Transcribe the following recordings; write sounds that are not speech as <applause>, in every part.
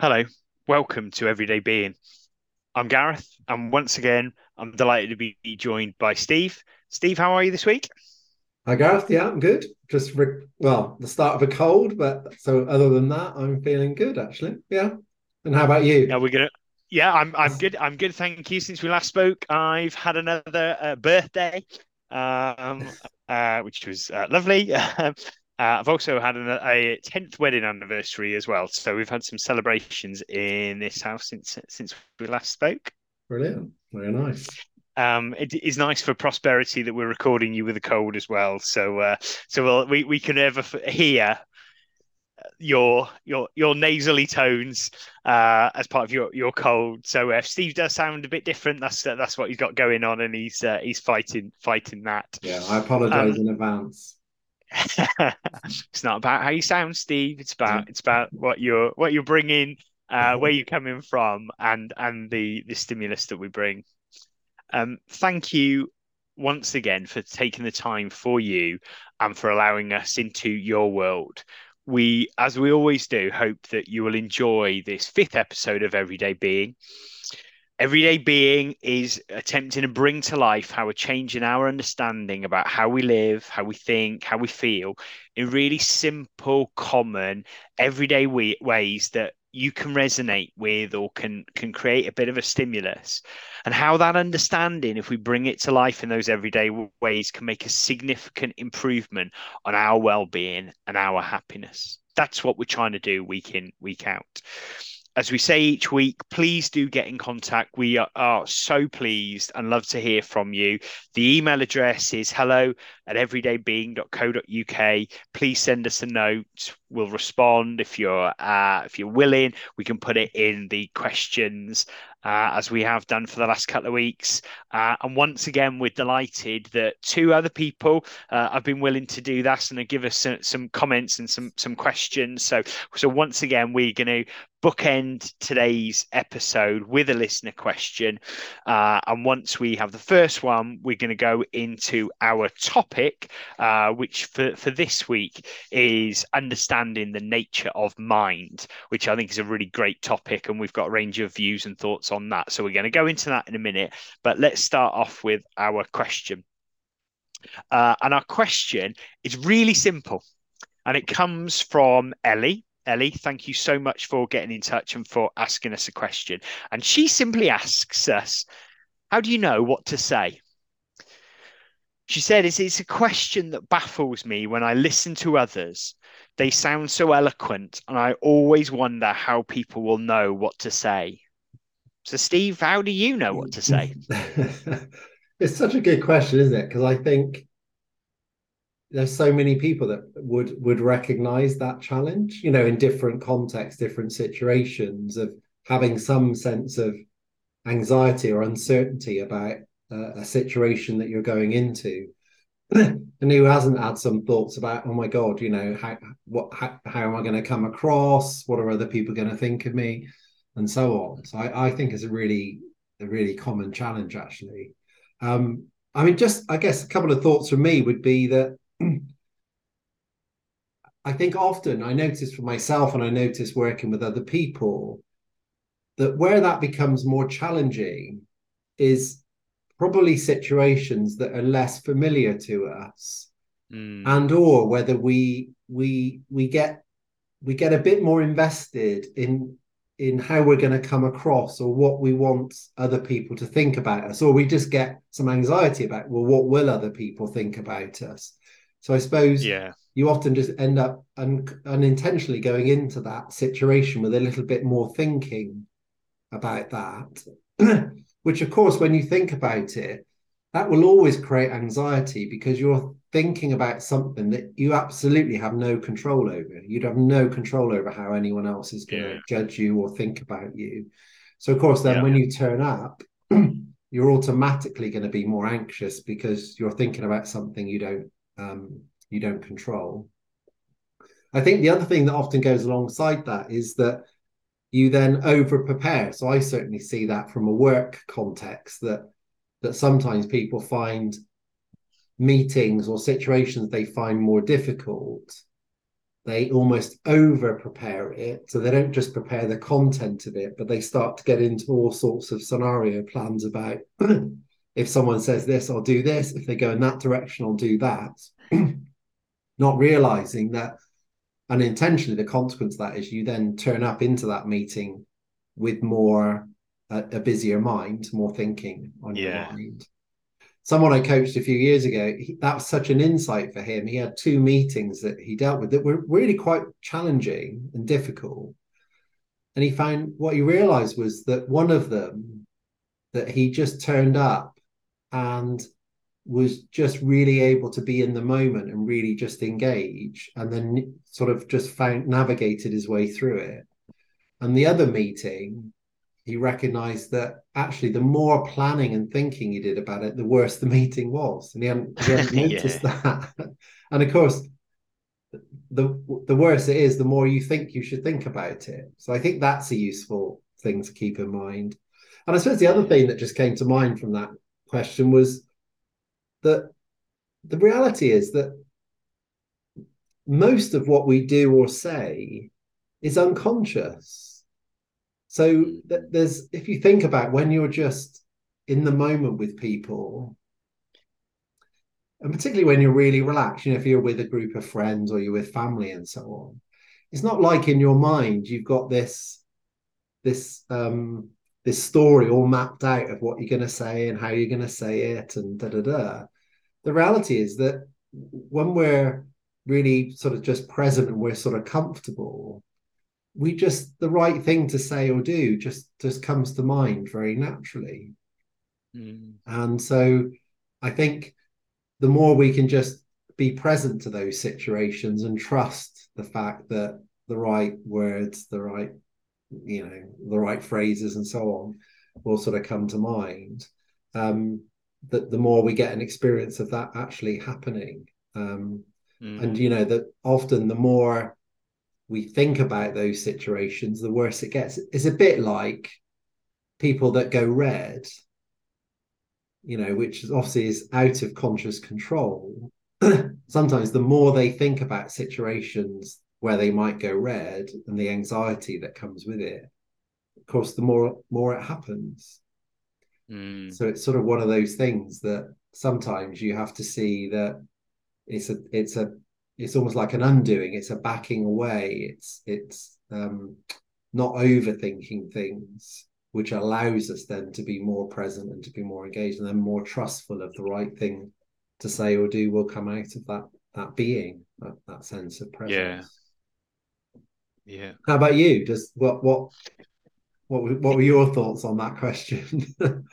Hello, welcome to Everyday Being. I'm Gareth, and once again, I'm delighted to be joined by Steve. Steve, how are you this week? Hi Gareth, yeah, I'm good. Just re- well, the start of a cold, but so other than that, I'm feeling good actually. Yeah. And how about you? Yeah, we're gonna? Yeah, I'm. I'm good. I'm good. Thank you. Since we last spoke, I've had another uh, birthday, um, <laughs> uh, which was uh, lovely. <laughs> Uh, I've also had an, a tenth wedding anniversary as well, so we've had some celebrations in this house since since we last spoke. Brilliant, very nice. Um, it is nice for prosperity that we're recording you with a cold as well, so uh, so we'll, we we can ever hear your your your nasally tones uh, as part of your your cold. So if Steve does sound a bit different, that's that's what he's got going on, and he's uh, he's fighting fighting that. Yeah, I apologise um, in advance. <laughs> it's not about how you sound, Steve. It's about it's about what you're what you're bringing, uh, where you're coming from, and and the the stimulus that we bring. Um, thank you once again for taking the time for you and for allowing us into your world. We, as we always do, hope that you will enjoy this fifth episode of Everyday Being. Everyday being is attempting to bring to life how we're changing our understanding about how we live, how we think, how we feel in really simple, common, everyday ways that you can resonate with or can can create a bit of a stimulus. And how that understanding if we bring it to life in those everyday ways can make a significant improvement on our well-being and our happiness. That's what we're trying to do week in week out as we say each week, please do get in contact. We are, are, so pleased and love to hear from you. The email address is hello at everydaybeing.co.uk. Please send us a note. We'll respond if you're uh, if you're willing. We can put it in the questions uh, as we have done for the last couple of weeks. Uh, and once again, we're delighted that two other people uh, have been willing to do that and give us some, some comments and some some questions. So so once again, we're going to bookend today's episode with a listener question. Uh, and once we have the first one, we're going to go into our topic, uh, which for, for this week is understanding the nature of mind, which I think is a really great topic. And we've got a range of views and thoughts on that. So we're going to go into that in a minute. But let's start off with our question. Uh, and our question is really simple. And it comes from Ellie, Ellie, thank you so much for getting in touch and for asking us a question. And she simply asks us, How do you know what to say? She said, it's, it's a question that baffles me when I listen to others. They sound so eloquent, and I always wonder how people will know what to say. So, Steve, how do you know what to say? <laughs> it's such a good question, isn't it? Because I think there's so many people that would would recognize that challenge you know in different contexts different situations of having some sense of anxiety or uncertainty about uh, a situation that you're going into. <clears throat> And who hasn't had some thoughts about oh my god you know how what how, how am i going to come across? What are other people going to think of me? And so on. So I, I think it's a really a really common challenge actually. Um i mean just i guess a couple of thoughts from me would be that I think often I notice for myself and I notice working with other people that where that becomes more challenging is probably situations that are less familiar to us mm. and or whether we we we get we get a bit more invested in in how we're going to come across or what we want other people to think about us or we just get some anxiety about well what will other people think about us so I suppose yeah. You often just end up un- unintentionally going into that situation with a little bit more thinking about that. <clears throat> Which, of course, when you think about it, that will always create anxiety because you're thinking about something that you absolutely have no control over. You'd have no control over how anyone else is going to yeah. judge you or think about you. So, of course, then yeah. when you turn up, <clears throat> you're automatically going to be more anxious because you're thinking about something you don't um, you don't control. I think the other thing that often goes alongside that is that you then over prepare. So I certainly see that from a work context that that sometimes people find meetings or situations they find more difficult they almost over prepare it. So they don't just prepare the content of it, but they start to get into all sorts of scenario plans about <clears throat> if someone says this, I'll do this. If they go in that direction, I'll do that. <clears throat> Not realizing that unintentionally, the consequence of that is you then turn up into that meeting with more a, a busier mind, more thinking on yeah. your mind someone I coached a few years ago, he, that was such an insight for him. He had two meetings that he dealt with that were really quite challenging and difficult. And he found what he realized was that one of them, that he just turned up and was just really able to be in the moment and really just engage and then sort of just found navigated his way through it. And the other meeting, he recognized that actually the more planning and thinking he did about it, the worse the <laughs> meeting was. And he hadn't, he hadn't <laughs> noticed yeah. that. <laughs> and of course, the the worse it is, the more you think you should think about it. So I think that's a useful thing to keep in mind. And I suppose the other thing that just came to mind from that question was that the reality is that most of what we do or say is unconscious. So there's if you think about when you're just in the moment with people, and particularly when you're really relaxed, you know, if you're with a group of friends or you're with family and so on, it's not like in your mind you've got this this um this story all mapped out of what you're going to say and how you're going to say it and da da da. The reality is that when we're really sort of just present and we're sort of comfortable, we just the right thing to say or do just just comes to mind very naturally mm. and so i think the more we can just be present to those situations and trust the fact that the right words the right you know the right phrases and so on will sort of come to mind um that the more we get an experience of that actually happening um mm. and you know that often the more we think about those situations, the worse it gets. It's a bit like people that go red, you know, which obviously is out of conscious control. <clears throat> Sometimes the more they think about situations where they might go red and the anxiety that comes with it, of course, the more more it happens. Mm. So it's sort of one of those things that sometimes you have to see that it's a it's a it's almost like an undoing it's a backing away it's it's um, not overthinking things which allows us then to be more present and to be more engaged and then more trustful of the right thing to say or do will come out of that that being that, that sense of presence yeah yeah how about you does what what what what were your thoughts on that question <laughs>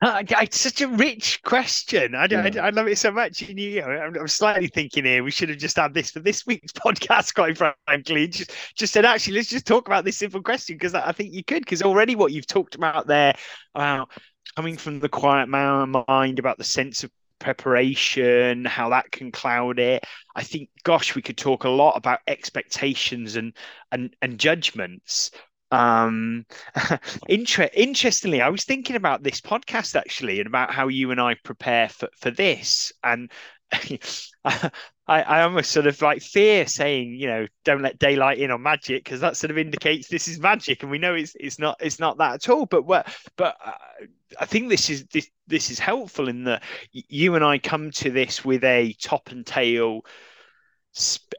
Uh, it's such a rich question. I, yeah. I, I, love it so much. And you, you know, I'm, I'm, slightly thinking here we should have just had this for this week's <laughs> podcast. Quite frankly, just just said actually let's just talk about this simple question because I, I think you could because already what you've talked about there about coming from the quiet mind about the sense of preparation, how that can cloud it. I think, gosh, we could talk a lot about expectations and and and judgments um <laughs> inter- interestingly i was thinking about this podcast actually and about how you and i prepare for for this and <laughs> I almost sort of like fear saying, you know, don't let daylight in on magic because that sort of indicates this is magic, and we know it's it's not it's not that at all. But what but uh, I think this is this this is helpful in that you and I come to this with a top and tail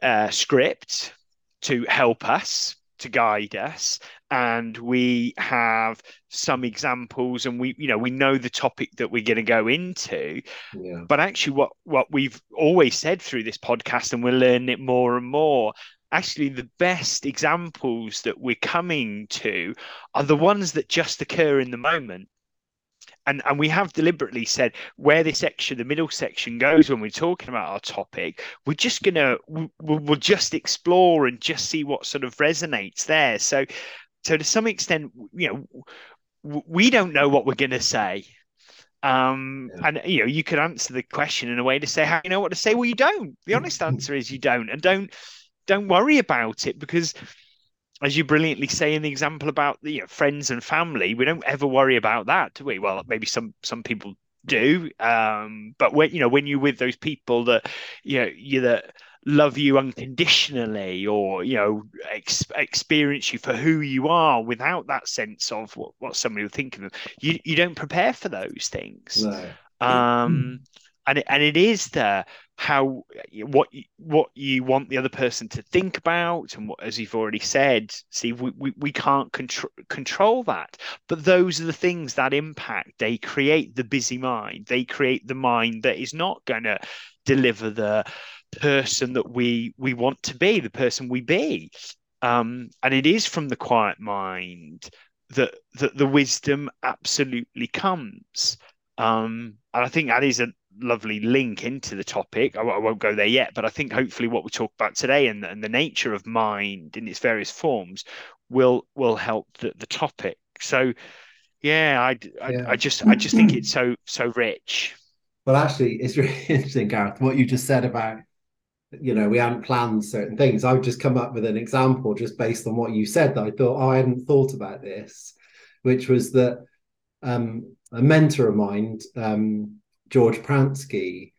uh, script to help us to guide us and we have some examples and we you know we know the topic that we're going to go into yeah. but actually what what we've always said through this podcast and we're learning it more and more actually the best examples that we're coming to are the ones that just occur in the moment and and we have deliberately said where this section the middle section goes when we're talking about our topic we're just gonna we'll, we'll just explore and just see what sort of resonates there so so to some extent, you know, we don't know what we're going to say. Um, yeah. and you know, you could answer the question in a way to say how you know what to say. Well, you don't. The honest answer is you don't, and don't don't worry about it because, as you brilliantly say in the example about the you know, friends and family, we don't ever worry about that, do we? Well, maybe some some people do, um, but when you know when you're with those people that you know you that love you unconditionally or you know ex- experience you for who you are without that sense of what, what somebody will think of them you you don't prepare for those things no. um and it, and it is the how what you, what you want the other person to think about and what, as you've already said Steve we, we, we can't control control that. But those are the things that impact. They create the busy mind. They create the mind that is not going to deliver the person that we we want to be the person we be. Um, and it is from the quiet mind that that the wisdom absolutely comes. Um, and I think that is a lovely link into the topic. I, I, won't go there yet, but I think hopefully what we talk about today and, and the nature of mind in its various forms will will help the, the topic. So, yeah, I, I, yeah. I just I just think it's so so rich. Well, actually, it's really <laughs> interesting, Gareth, what you just said about you know we hadn't planned certain things. I've just come up with an example just based on what you said that I thought oh, I hadn't thought about this, which was that um, a mentor of mine. Um, George Pransky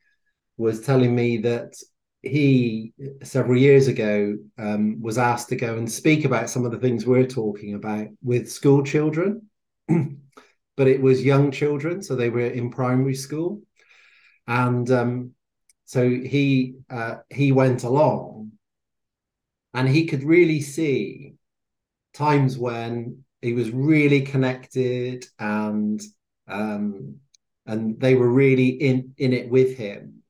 was telling me that he several years ago um, was asked to go and speak about some of the things we're talking about with school children, <clears throat> but it was young children, so they were in primary school, and um, so he uh, he went along, and he could really see times when he was really connected and um, and they were really in in it with him.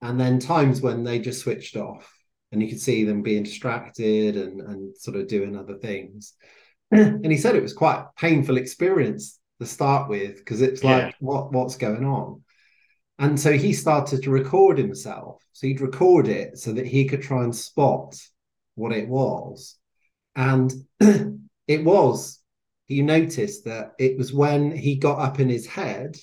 And then times when they just switched off and you could see them being distracted and and sort of doing other things. <clears throat> And he said it was quite a painful experience to start with because it's like yeah. what what's going on? And so he started to record himself. So he'd record it so that he could try and spot what it was. And <clears throat> it was he noticed that it was when he got up in his head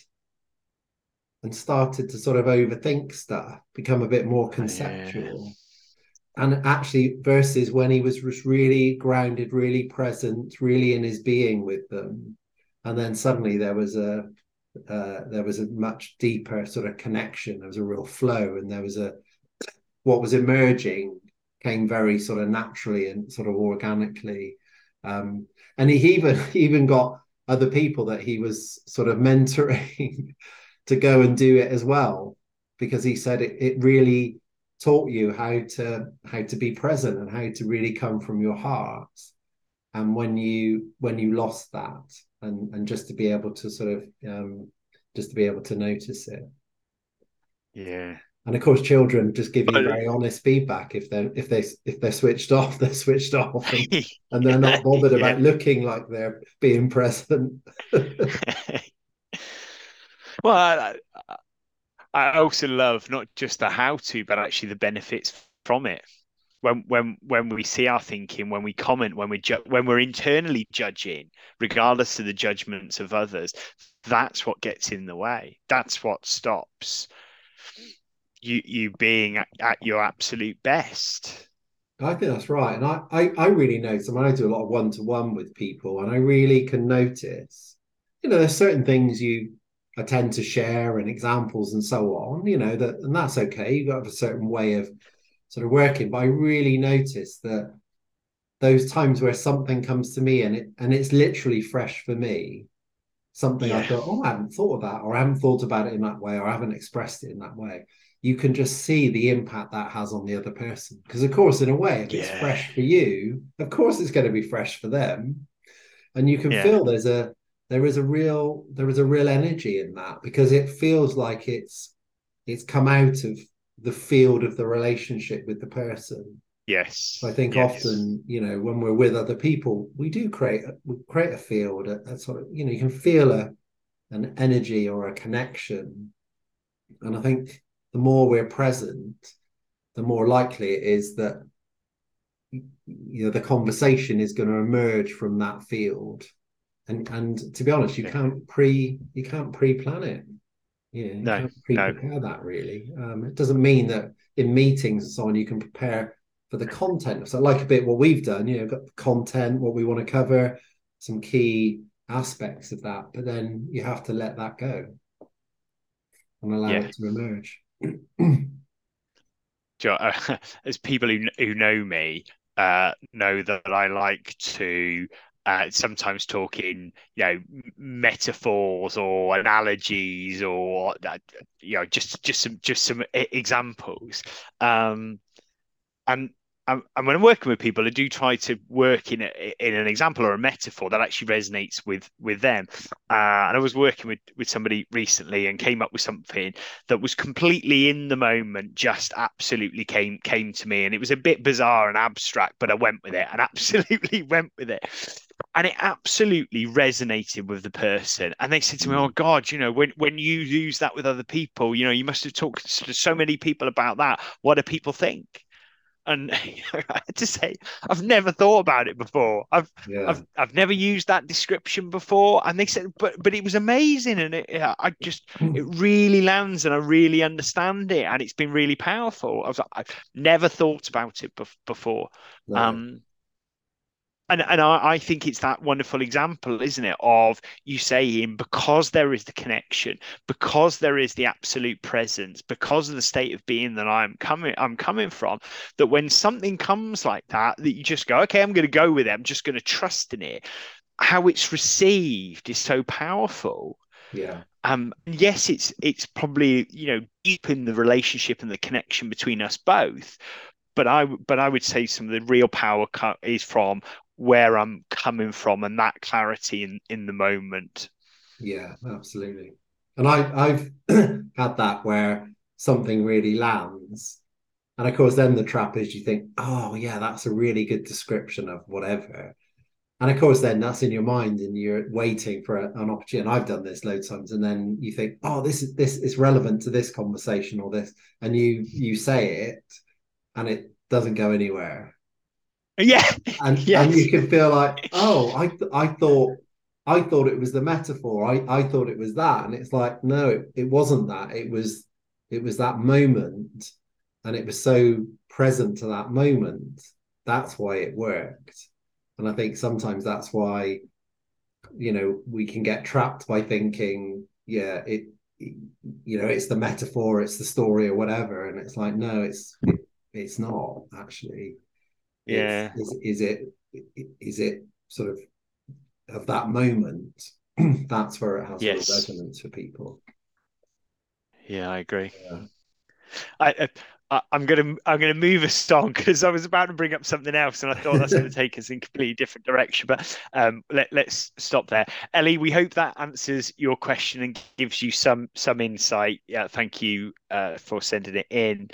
and started to sort of overthink stuff, become a bit more conceptual. Yeah. And actually, versus when he was really grounded, really present, really in his being with them, and then suddenly there was a uh, there was a much deeper sort of connection. There was a real flow, and there was a what was emerging came very sort of naturally and sort of organically. Um, and he even <laughs> even got other people that he was sort of mentoring to go and do it as well because he said it, it really taught you how to how to be present and how to really come from your heart. And when you when you lost that and and just to be able to sort of um just to be able to notice it. Yeah. And of course children just give you very honest feedback. If they're if they if they're switched off <laughs> they're switched off. And, <laughs> and they're not bothered yeah. about looking like they're being present <laughs> Well, I, I also love not just the how to, but actually the benefits from it. When when when we see our thinking, when we comment, when we ju- when we're internally judging, regardless of the judgments of others, that's what gets in the way. That's what stops you you being at, at your absolute best. I think that's right, and I I, I really notice. I mean, I do a lot of one to one with people, and I really can notice. You know, there's certain things you I tend to share and examples and so on, you know, that and that's okay. You've got a certain way of sort of working. But I really notice that those times where something comes to me and it and it's literally fresh for me, something yeah. I thought, oh, I haven't thought of that, or I haven't thought about it in that way, or I haven't expressed it in that way. You can just see the impact that has on the other person. Because of course, in a way, if yeah. it's fresh for you, of course it's going to be fresh for them. And you can yeah. feel there's a there is a real there is a real energy in that because it feels like it's it's come out of the field of the relationship with the person. Yes. I think yes. often you know when we're with other people we do create we create a field a, a sort of you know you can feel a an energy or a connection. And i think the more we're present the more likely it is that you know the conversation is going to emerge from that field and and to be honest, you can't pre you can't pre-plan it. Yeah, you no, can't pre-prepare no. that really. Um, it doesn't mean that in meetings and so on you can prepare for the content. So like a bit what we've done, you know, got content, what we want to cover, some key aspects of that, but then you have to let that go and allow yeah. it to emerge. <clears throat> <laughs> as people who who know me uh, know that I like to uh, sometimes talking, you know metaphors or analogies or uh, you know just just some just some examples. Um, and and when I'm working with people, I do try to work in a, in an example or a metaphor that actually resonates with with them. Uh, and I was working with with somebody recently and came up with something that was completely in the moment, just absolutely came came to me, and it was a bit bizarre and abstract, but I went with it and <laughs> absolutely went with it. And it absolutely resonated with the person. And they said to me, Oh God, you know, when, when you use that with other people, you know, you must have talked to so many people about that. What do people think? And <laughs> I had to say I've never thought about it before. I've yeah. I've I've never used that description before, and they said, but but it was amazing, and it I just hmm. it really lands, and I really understand it, and it's been really powerful. I was I've never thought about it before. No. Um, and and I, I, think it's that wonderful example, isn't it, of you saying because there is the connection, because there is the absolute presence, because of the state of being that I'm coming I'm coming from, that when something comes like that, that you just go, okay, I'm going to go with it. I'm just going to trust in it. How it's received is so powerful. Yeah. Um. Yes, it's it's probably you know deepen the relationship and the connection between us both but I but I would say some of the real power is from where I'm coming from and that clarity in in the moment. Yeah, absolutely. And I I've <clears throat> had that where something really lands. And of course, then the trap is you think, oh yeah, that's a really good description of whatever. And of course, then that's in your mind and you're waiting for a, an opportunity. And I've done this loads of times. And then you think, oh, this is this is relevant to this conversation or this. And you you say it and it doesn't go anywhere. Yeah, and yes. <laughs> and you can feel like, oh, I th- I thought I thought it was the metaphor. I I thought it was that, and it's like, no, it, it wasn't that. It was it was that moment, and it was so present to that moment. That's why it worked, and I think sometimes that's why, you know, we can get trapped by thinking, yeah, it you know it's the metaphor it's the story or whatever and it's like no it's it, it's not actually yeah is, is it is it sort of of that moment <clears throat> that's where it has yes. resonance for people yeah i agree yeah. I, I i'm gonna i'm gonna move us <laughs> on because i was about to bring up something else and i thought that's going <laughs> to take us in a completely different direction but um let, let's stop there ellie we hope that answers your question and gives you some some insight yeah thank you uh, for sending it in.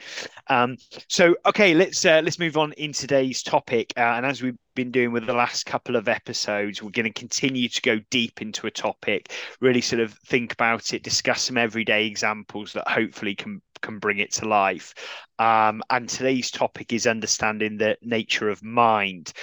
Um, so, okay, let's uh, let's move on in today's topic. Uh, and as we've been doing with the last couple of episodes, we're going to continue to go deep into a topic, really sort of think about it, discuss some everyday examples that hopefully can can bring it to life. Um, and today's topic is understanding the nature of mind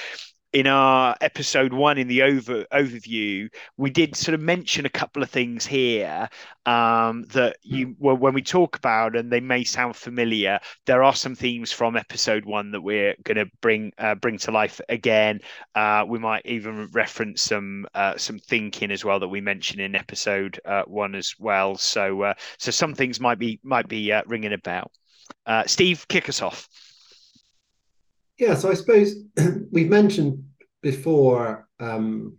in our episode one in the over overview, we did sort of mention a couple of things here um, that you well, when we talk about and they may sound familiar. There are some themes from episode one that we're going to bring uh, bring to life again. Uh, we might even reference some uh, some thinking as well that we mentioned in episode uh, one as well. So uh, so some things might be might be uh, ringing a bell. Steve, kick us off. Yeah, so I suppose <clears throat> we've mentioned before. Um,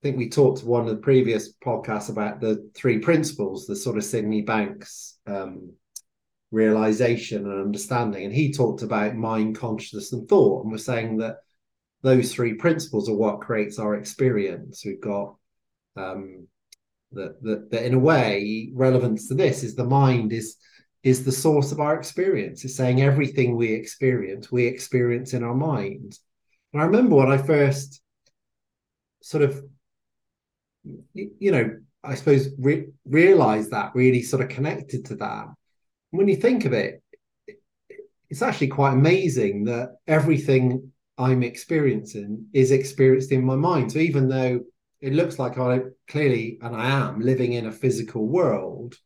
I think we talked to one of the previous podcasts about the three principles, the sort of Sydney Banks um, realization and understanding, and he talked about mind, consciousness, and thought, and was saying that those three principles are what creates our experience. We've got um, that, that that in a way relevance to this is the mind is is the source of our experience. It's saying everything we experience, we experience in our mind. And I remember when I first sort of, you know, I suppose re- realized that really sort of connected to that. When you think of it, it's actually quite amazing that everything I'm experiencing is experienced in my mind. So even though it looks like I clearly, and I am living in a physical world,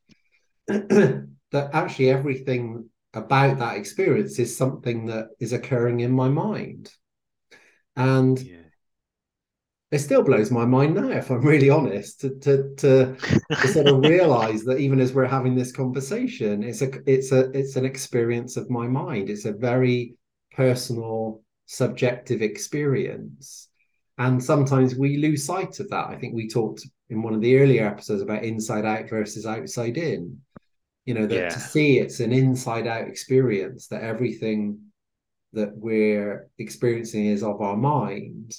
<clears throat> that actually everything about that experience is something that is occurring in my mind and yeah. it still blows my mind now, if I'm really honest, to to to, to sort of realize that even as we're having this conversation, it's a it's a it's an experience of my mind. It's a very personal, subjective experience. And sometimes we lose sight of that. I think we talked in one of the earlier episodes about inside out versus outside in. You know, that yeah. to see it's an inside out experience, that everything that we're experiencing is of our mind.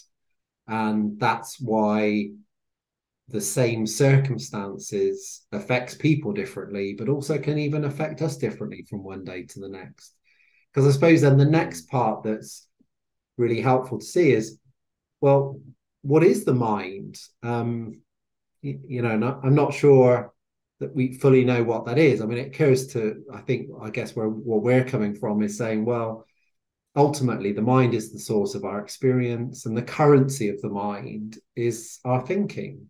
And that's why the same circumstances affects people differently but also can even affect us differently from one day to the next. Because i suppose then the next part that's really helpful to see is well what is the mind? Um you, you know i'm not sure that we fully know what that is. I mean it occurs to i think i guess where what we're coming from is saying well ultimately the mind is the source of our experience and the currency of the mind is our thinking.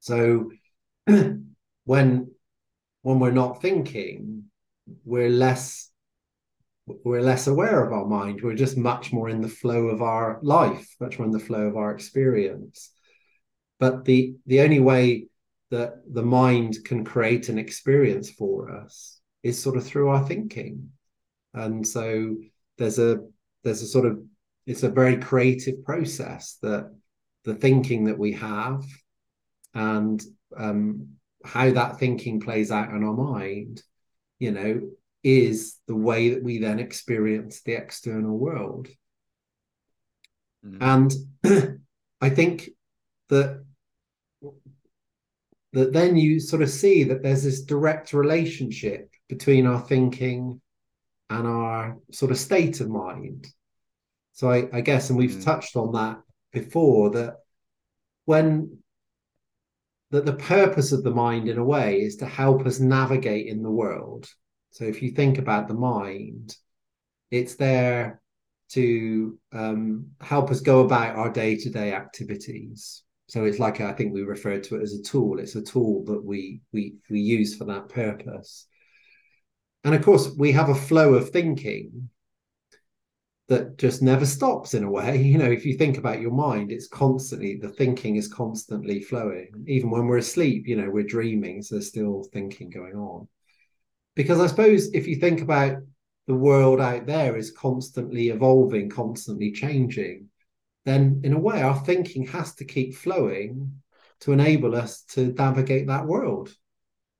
So <clears throat> when when we're not thinking we're less we're less aware of our mind. We're just much more in the flow of our life much more in the flow of our experience. But the the only way that the mind can create an experience for us is sort of through our thinking and so there's a there's a sort of it's a very creative process that the thinking that we have and um, how that thinking plays out in our mind you know is the way that we then experience the external world mm. and <clears throat> i think that that then you sort of see that there's this direct relationship between our thinking and our sort of state of mind. So I, I guess, and we've mm. touched on that before, that when that the purpose of the mind in a way is to help us navigate in the world. So if you think about the mind, it's there to um, help us go about our day-to-day activities. So it's like I think we refer to it as a tool. It's a tool that we we we use for that purpose. And of course, we have a flow of thinking that just never stops in a way. <laughs> You know, if you think about your mind, it's constantly, the thinking is constantly flowing. Even when we're asleep, you know, we're dreaming, so there's still thinking going on. Because I suppose if you think about the world out there is constantly evolving, constantly changing, then in a way, our thinking has to keep flowing to enable us to navigate that world.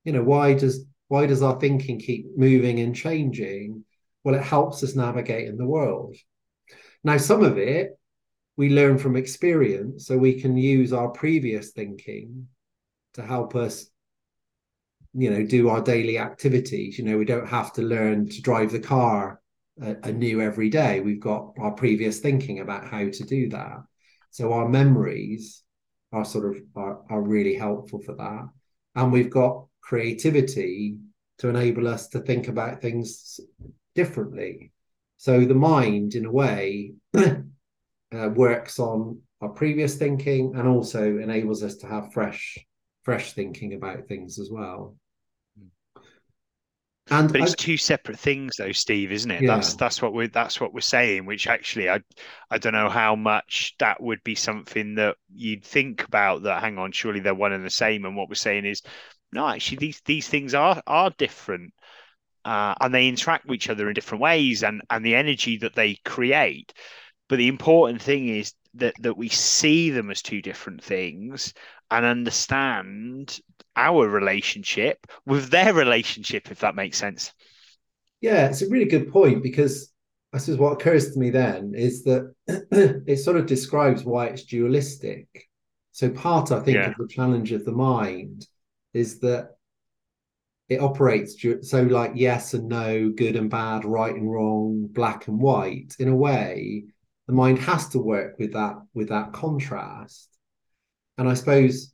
You know, why does why does our thinking keep moving and changing? Well, it helps us navigate in the world. Now, some of it we learn from experience, so we can use our previous thinking to help us, you know, do our daily activities. You know, we don't have to learn to drive the car anew every day. We've got our previous thinking about how to do that. So our memories are sort of are, are really helpful for that. And we've got creativity to enable us to think about things differently. So the mind, in a way, <clears throat> uh, works on our previous thinking and also enables us to have fresh, fresh thinking about things as well. And but it's I, two separate things, though, Steve, isn't it? Yeah. That's that's what we're that's what we're saying. Which actually, I I don't know how much that would be something that you'd think about. That hang on, surely they're one and the same. And what we're saying is, no, actually, these these things are are different, uh, and they interact with each other in different ways, and and the energy that they create. But the important thing is that that we see them as two different things and understand our relationship with their relationship, if that makes sense. Yeah, it's a really good point because I suppose what occurs to me then is that <clears throat> it sort of describes why it's dualistic. So part, I think, yeah. of the challenge of the mind is that it operates so like yes and no, good and bad, right and wrong, black and white. In a way, the mind has to work with that with that contrast. And I suppose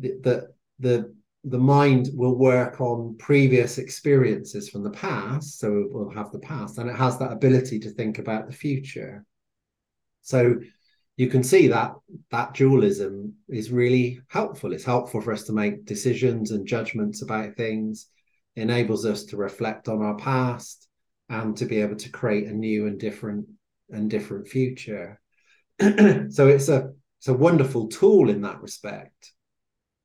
that the, the the mind will work on previous experiences from the past, so it will have the past, and it has that ability to think about the future. So you can see that that dualism is really helpful. It's helpful for us to make decisions and judgments about things, enables us to reflect on our past and to be able to create a new and different and different future. <clears throat> so it's a it's a wonderful tool in that respect.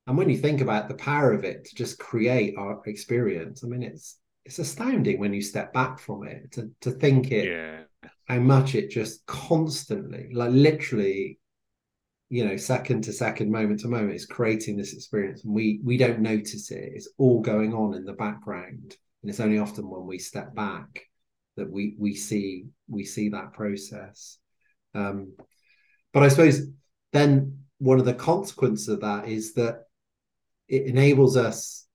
And when you think about the power of it to just create our experience, I mean, it's it's astounding when you step back from it to to think it yeah. how much it just constantly, like literally, you know, second to second, moment to moment, is creating this experience, and we we don't notice it. It's all going on in the background, and it's only often when we step back that we we see we see that process. Um, but I suppose then one of the consequences of that is that it enables us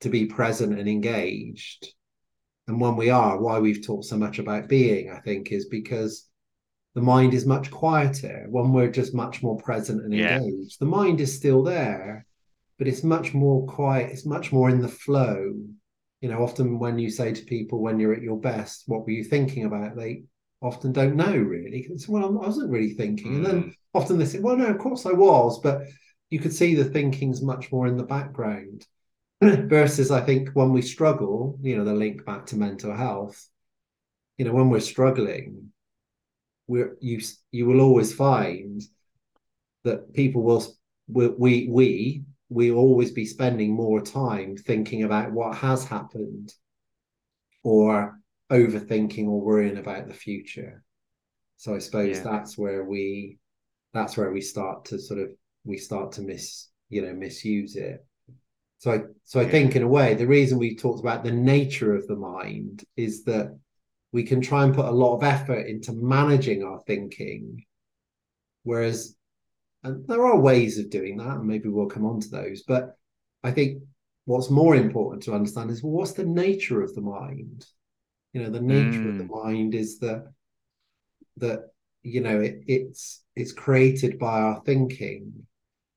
to be present and engaged. And when we are, why we've talked so much about being, I think, is because the mind is much quieter when we're just much more present and Yeah. engaged. The mind is still there, but it's much more quiet, it's much more in the flow. You know, often when you say to people when you're at your best, what were you thinking about? They often don't know really. It's, well, I wasn't really thinking. And then Mm. Often they say, well, no, of course I was, but you could see the thinking's much more in the background. <clears throat> Versus, I think, when we struggle, you know, the link back to mental health, you know, when we're struggling, we're you you will always find that people will we we we always be spending more time thinking about what has happened or overthinking or worrying about the future. So I suppose Yeah. that's where we that's where we start to sort of we start to miss you know misuse it. So I so I Yeah. think in a way the reason we talked about the nature of the mind is that we can try and put a lot of effort into managing our thinking, whereas and there are ways of doing that, and maybe we'll come on to those. But I think what's more important to understand is well, what's the nature of the mind? You know, the nature of the Mm. mind is that that you know it, it's it's created by our thinking,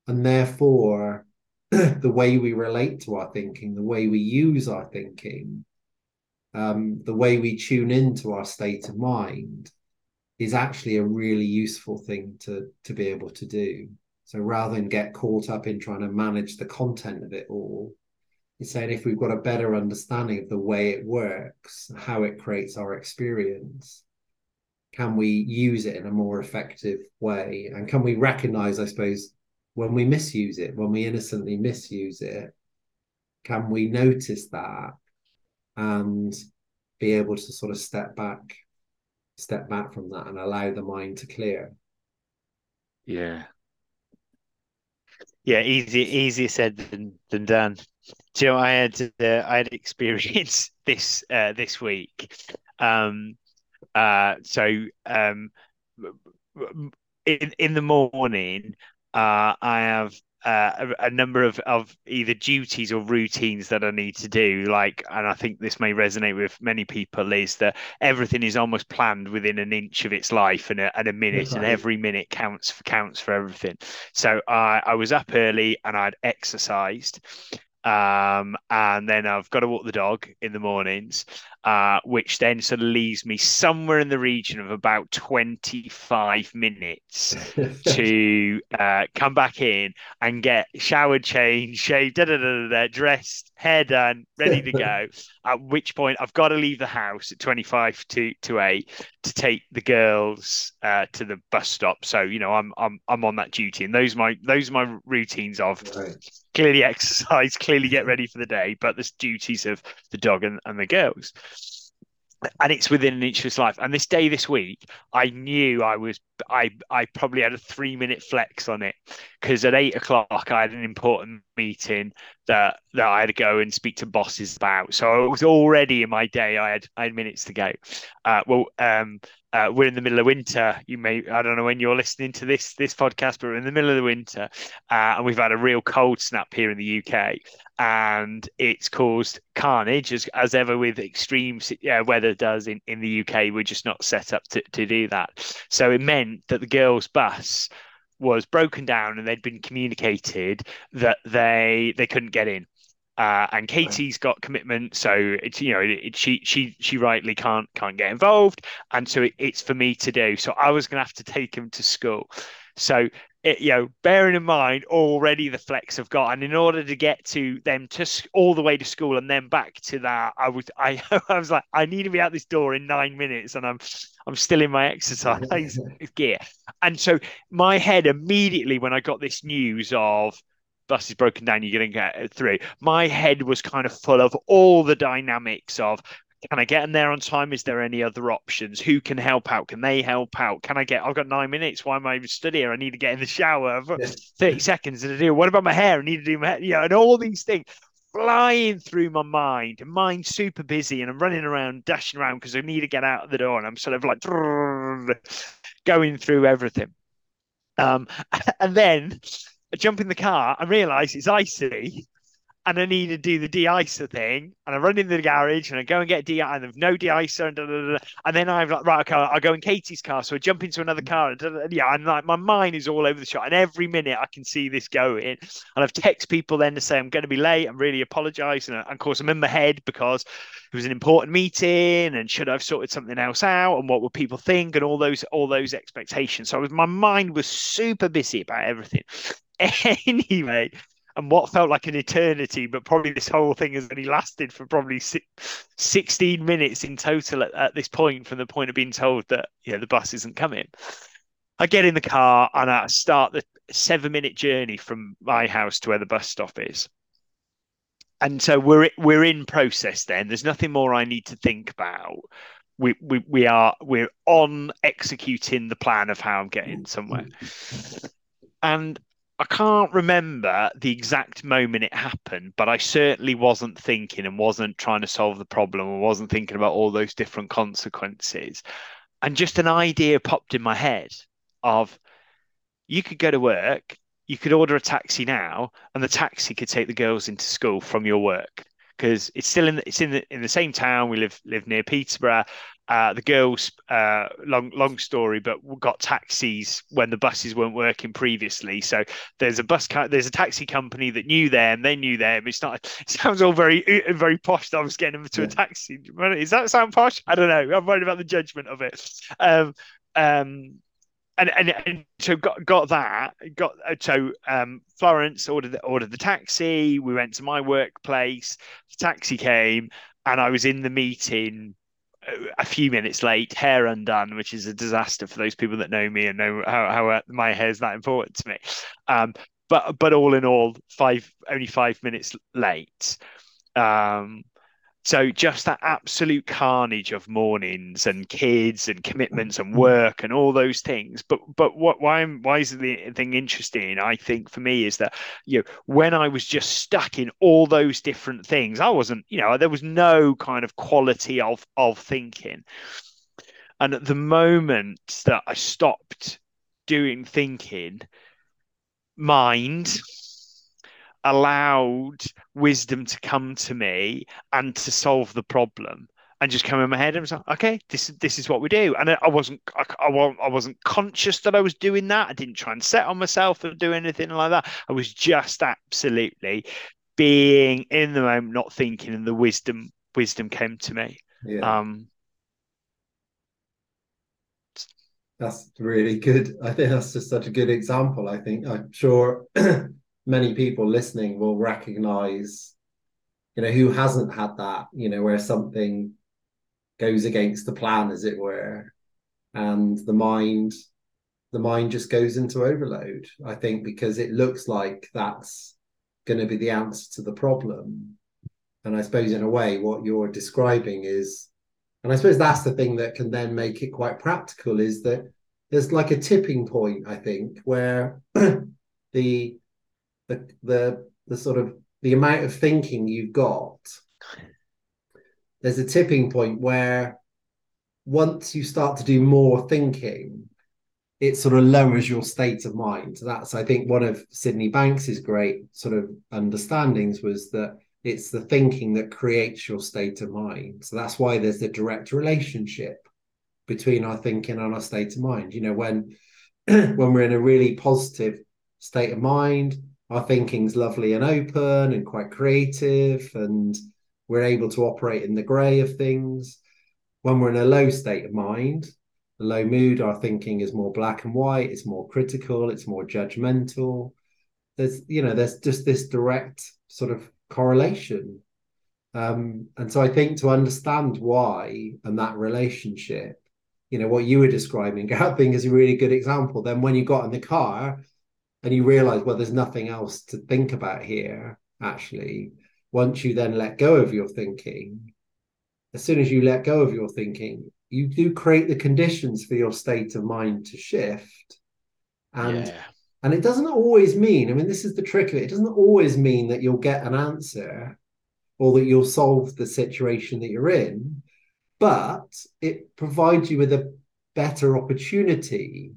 and therefore <clears throat> the way we relate to our thinking, the way we use our thinking, um, the way we tune into our state of mind is actually a really useful thing to to be able to do. So rather than get caught up in trying to manage the content of it all, it's saying if we've got a better understanding of the way it works, how it creates our experience, can we use it in a more effective way? And can we recognize, I suppose, when we misuse it, when we innocently misuse it, can we notice that and be able to sort of step back step back from that and allow the mind to clear Yeah. Yeah, easy, easier said than than done. Do you know, I had uh, I had <laughs> experience this uh, this week. Um, uh, so um, in in the morning, uh, I have uh, a, a number of of either duties or routines that I need to do. Like, and I think this may resonate with many people, is that everything is almost planned within an inch of its life and a, and a minute, and every minute counts for counts for everything. So I I was up early and I'd exercised. Um, and then I've got to walk the dog in the mornings, uh, which then sort of leaves me somewhere in the region of about 25 minutes <laughs> to uh, come back in and get showered, changed, shaved, da, da, da, da, da, dressed, hair done, ready to go. <laughs> At which point I've got to leave the house at 25 to, to 8 to take the girls uh, to the bus stop. So, you know, I'm I'm I'm on that duty. And those my those are my routines of right. clearly <laughs> exercise, clearly get ready for the day, but there's duties of the dog and, and the girls. And it's within an inch of his life. And this day this week, I knew I was I I probably had a three minute flex on it because at eight o'clock I had an important meeting that that I had to go and speak to bosses about. So it was already in my day. I had I had minutes to go. Uh, well, um, uh, we're in the middle of winter. You may I don't know when you're listening to this this podcast, but we're in the middle of the winter, uh, and we've had a real cold snap here in the UK, and it's caused carnage as as ever with extreme weather does in in the UK. We're just not set up to to do that. So it meant that the girls' bus was broken down and they'd been communicated that they they couldn't get in. Uh, and Katie's got commitment, so it's you know it, it, she she she rightly can't can't get involved, and so it, it's for me to do. So I was gonna have to take him to school. So it, you know, bearing in mind already the flex I've got, and in order to get to them to all the way to school and then back to that, I was I, <laughs> I was like, I need to be out this door in nine minutes, and I'm I'm still in my exercise <laughs> gear, and so my head immediately when I got this news of bus is broken down, you're going to get through. My head was kind of full of all the dynamics of can I get in there on time? Is there any other options? Who can help out? Can they help out? Can I get? I've got nine minutes. Why am I even stood here? I need to get in the shower. I've got thirty <laughs> seconds to do. What about my hair? I need to do my hair. Yeah, and all these things flying through my mind. Mind super busy, and I'm running around, dashing around because I need to get out of the door, and I'm sort of like <laughs> going through everything. Um, <laughs> and then I jump in the car I realize it's icy and I need to do the de-icer thing, and I run into the garage and I go and get de and there's no de-icer, and, da, da, da, and then I'm like, right, okay, I go in Katie's car, so I jump into another mm. car, and, yeah, and like my mind is all over the shop, and every minute I can see this going, and I've text people then to say I'm going to be late, I'm really apologising, and of course I'm in my head because it was an important meeting, and should I've sorted something else out, and what will people think, and all those all those expectations. So was, my mind was super busy about everything. <laughs> anyway, and what felt like an eternity, but probably this whole thing has only lasted for probably six, 16 minutes in total at, at, this point, from the point of being told that yeah the bus isn't coming. I get in the car and I start the seven minute journey from my house to where the bus stop is. And so we're we're in process then. There's nothing more I need to think about. We, we we are we're on executing the plan of how I'm getting somewhere. Mm-hmm. And I can't remember the exact moment it happened, but I certainly wasn't thinking and wasn't trying to solve the problem and wasn't thinking about all those different consequences. And just an idea popped in my head of you could go to work, you could order a taxi now, and the taxi could take the girls into school from your work because it's still in the, it's in the in the same town. We live live near Peterborough, uh, the girls, uh, long long story, but got taxis when the buses weren't working previously. So there's a bus, there's a taxi company that knew them. They knew them. It's not. <laughs> It sounds all very very posh. I was getting them to yeah. a taxi. Does that sound posh? I don't know. I'm worried about the judgment of it. Um, um, and, and, and so got got that got so um, Florence ordered the, ordered the taxi. We went to my workplace. The taxi came, and I was in the meeting a few minutes late, hair undone, which is a disaster for those people that know me and know how, how uh, my hair is that important to me. Um, but but all in all, five only five minutes late. Um, so just that absolute carnage of mornings and kids and commitments and mm. work and all those things. But but what why why is the thing interesting? I think for me is that you know when I was just stuck in all those different things, I wasn't you know there was no kind of quality of of thinking. And at the moment that I stopped doing thinking, mind allowed wisdom to come to me and to solve the problem and just come in my head and was like, okay, this this is what we do. And I, wasn't I, I, wasn't conscious that I was doing that. I didn't try and set on myself or do anything like that. I was just absolutely being in the moment, not thinking, and the wisdom wisdom came to me. Yeah. Um, that's really good. I think that's just such a good example. I think I'm sure <clears throat> many people listening will recognize, you know, who hasn't had that, you know, where something goes against the plan, as it were, and the mind, the mind just goes into overload. I think because it looks like that's going to be the answer to the problem. And I suppose in a way, what you're describing is, and I suppose that's the thing that can then make it quite practical is that there's like a tipping point, I think, where <clears throat> the the the the sort of the amount of thinking you've got there's a tipping point where once you start to do more thinking it sort of lowers your state of mind. So that's i think one of sydney banks's great sort of understandings was that it's the thinking that creates your state of mind. So that's why there's a direct relationship between our thinking and our state of mind. You know when <clears throat> when we're in a really positive state of mind our thinking's lovely and open and quite creative and we're able to operate in the grey of things when we're in a low state of mind the low mood, our thinking is more black and white, it's more critical, it's more judgmental. There's, you know, there's just this direct sort of correlation. Um, and so I think to understand why and that relationship, you know, what you were describing, <laughs> I think is a really good example. Then when you got in the car and you realize, well, there's nothing else to think about here, actually, once you then let go of your thinking, as soon as you let go of your thinking, you do create the conditions for your state of mind to shift and yeah. and it doesn't always mean i mean this is the trick of it it doesn't always mean that you'll get an answer or that you'll solve the situation that you're in but it provides you with a better opportunity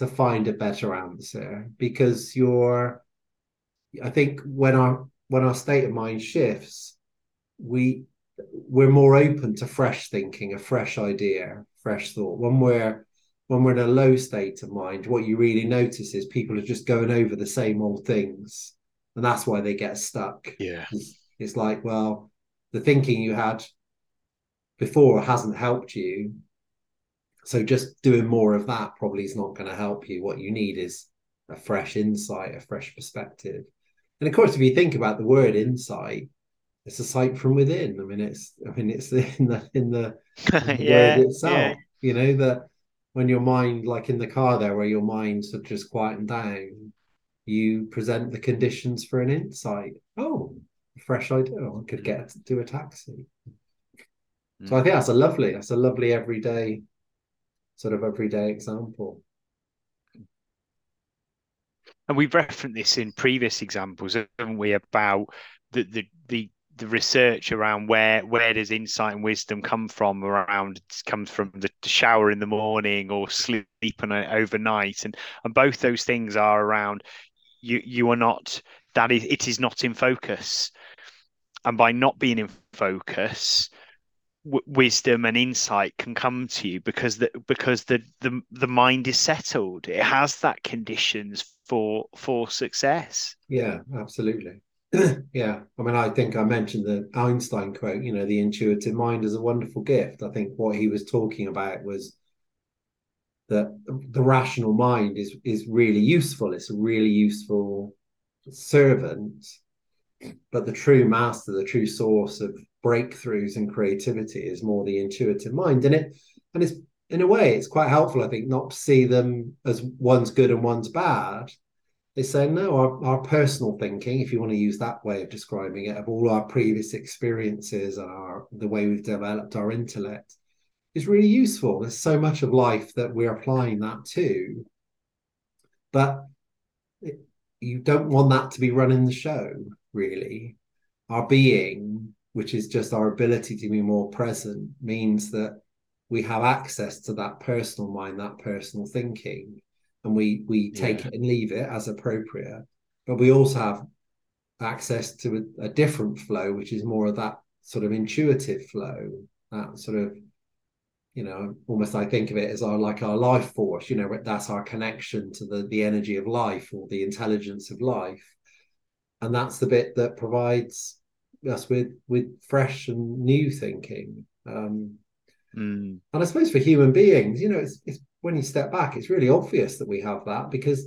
to find a better answer because you're i think when our when our state of mind shifts we we're more open to fresh thinking, a fresh idea, fresh thought. When we're when we're in a low state of mind, what you really notice is people are just going over the same old things, and that's why they get stuck. Yeah, it's, it's like, well, the thinking you had before hasn't helped you, so just doing more of that probably is not going to help you. What you need is a fresh insight, a fresh perspective. And of course, if you think about the word insight, it's a sight from within. I mean, it's I mean it's <laughs> in the in the, in the <laughs> yeah, word itself. Yeah. You know that when your mind, like in the car there, where your mind's are just quieting down, you present the conditions for an insight. Oh, fresh idea. I could get to a taxi. Mm. So I think that's a lovely, that's a lovely everyday, sort of everyday example. And we've referenced this in previous examples, haven't we, about the the the the research around where where does insight and wisdom come from around comes from the shower in the morning or sleeping overnight and and both those things are around you you are not that is it is not in focus and by not being in focus wisdom and insight can come to you because the because the, the the mind is settled it has that conditions for for success yeah absolutely <clears throat> yeah, I mean, I think I mentioned the Einstein quote. You know, the intuitive mind is a wonderful gift. I think what he was talking about was that the rational mind is is really useful. It's a really useful servant, but the true master, the true source of breakthroughs and creativity, is more the intuitive mind. And it and it's in a way, it's quite helpful, I think, not to see them as one's good and one's bad, they say no our, our personal thinking if you want to use that way of describing it of all our previous experiences and our the way we've developed our intellect is really useful. There's so much of life that we're applying that to but it, you don't want that to be running the show really. Our being which is just our ability to be more present means that we have access to that personal mind that personal thinking and we we take yeah. it and leave it as appropriate. But we also have access to a, a, different flow, which is more of that sort of intuitive flow, that sort of, you know, almost I think of it as our like our life force. You know, that's our connection to the the energy of life or the intelligence of life, and that's the bit that provides us with with fresh and new thinking. Um, mm. And I suppose for human beings, you know, it's it's when you step back, it's really obvious that we have that because,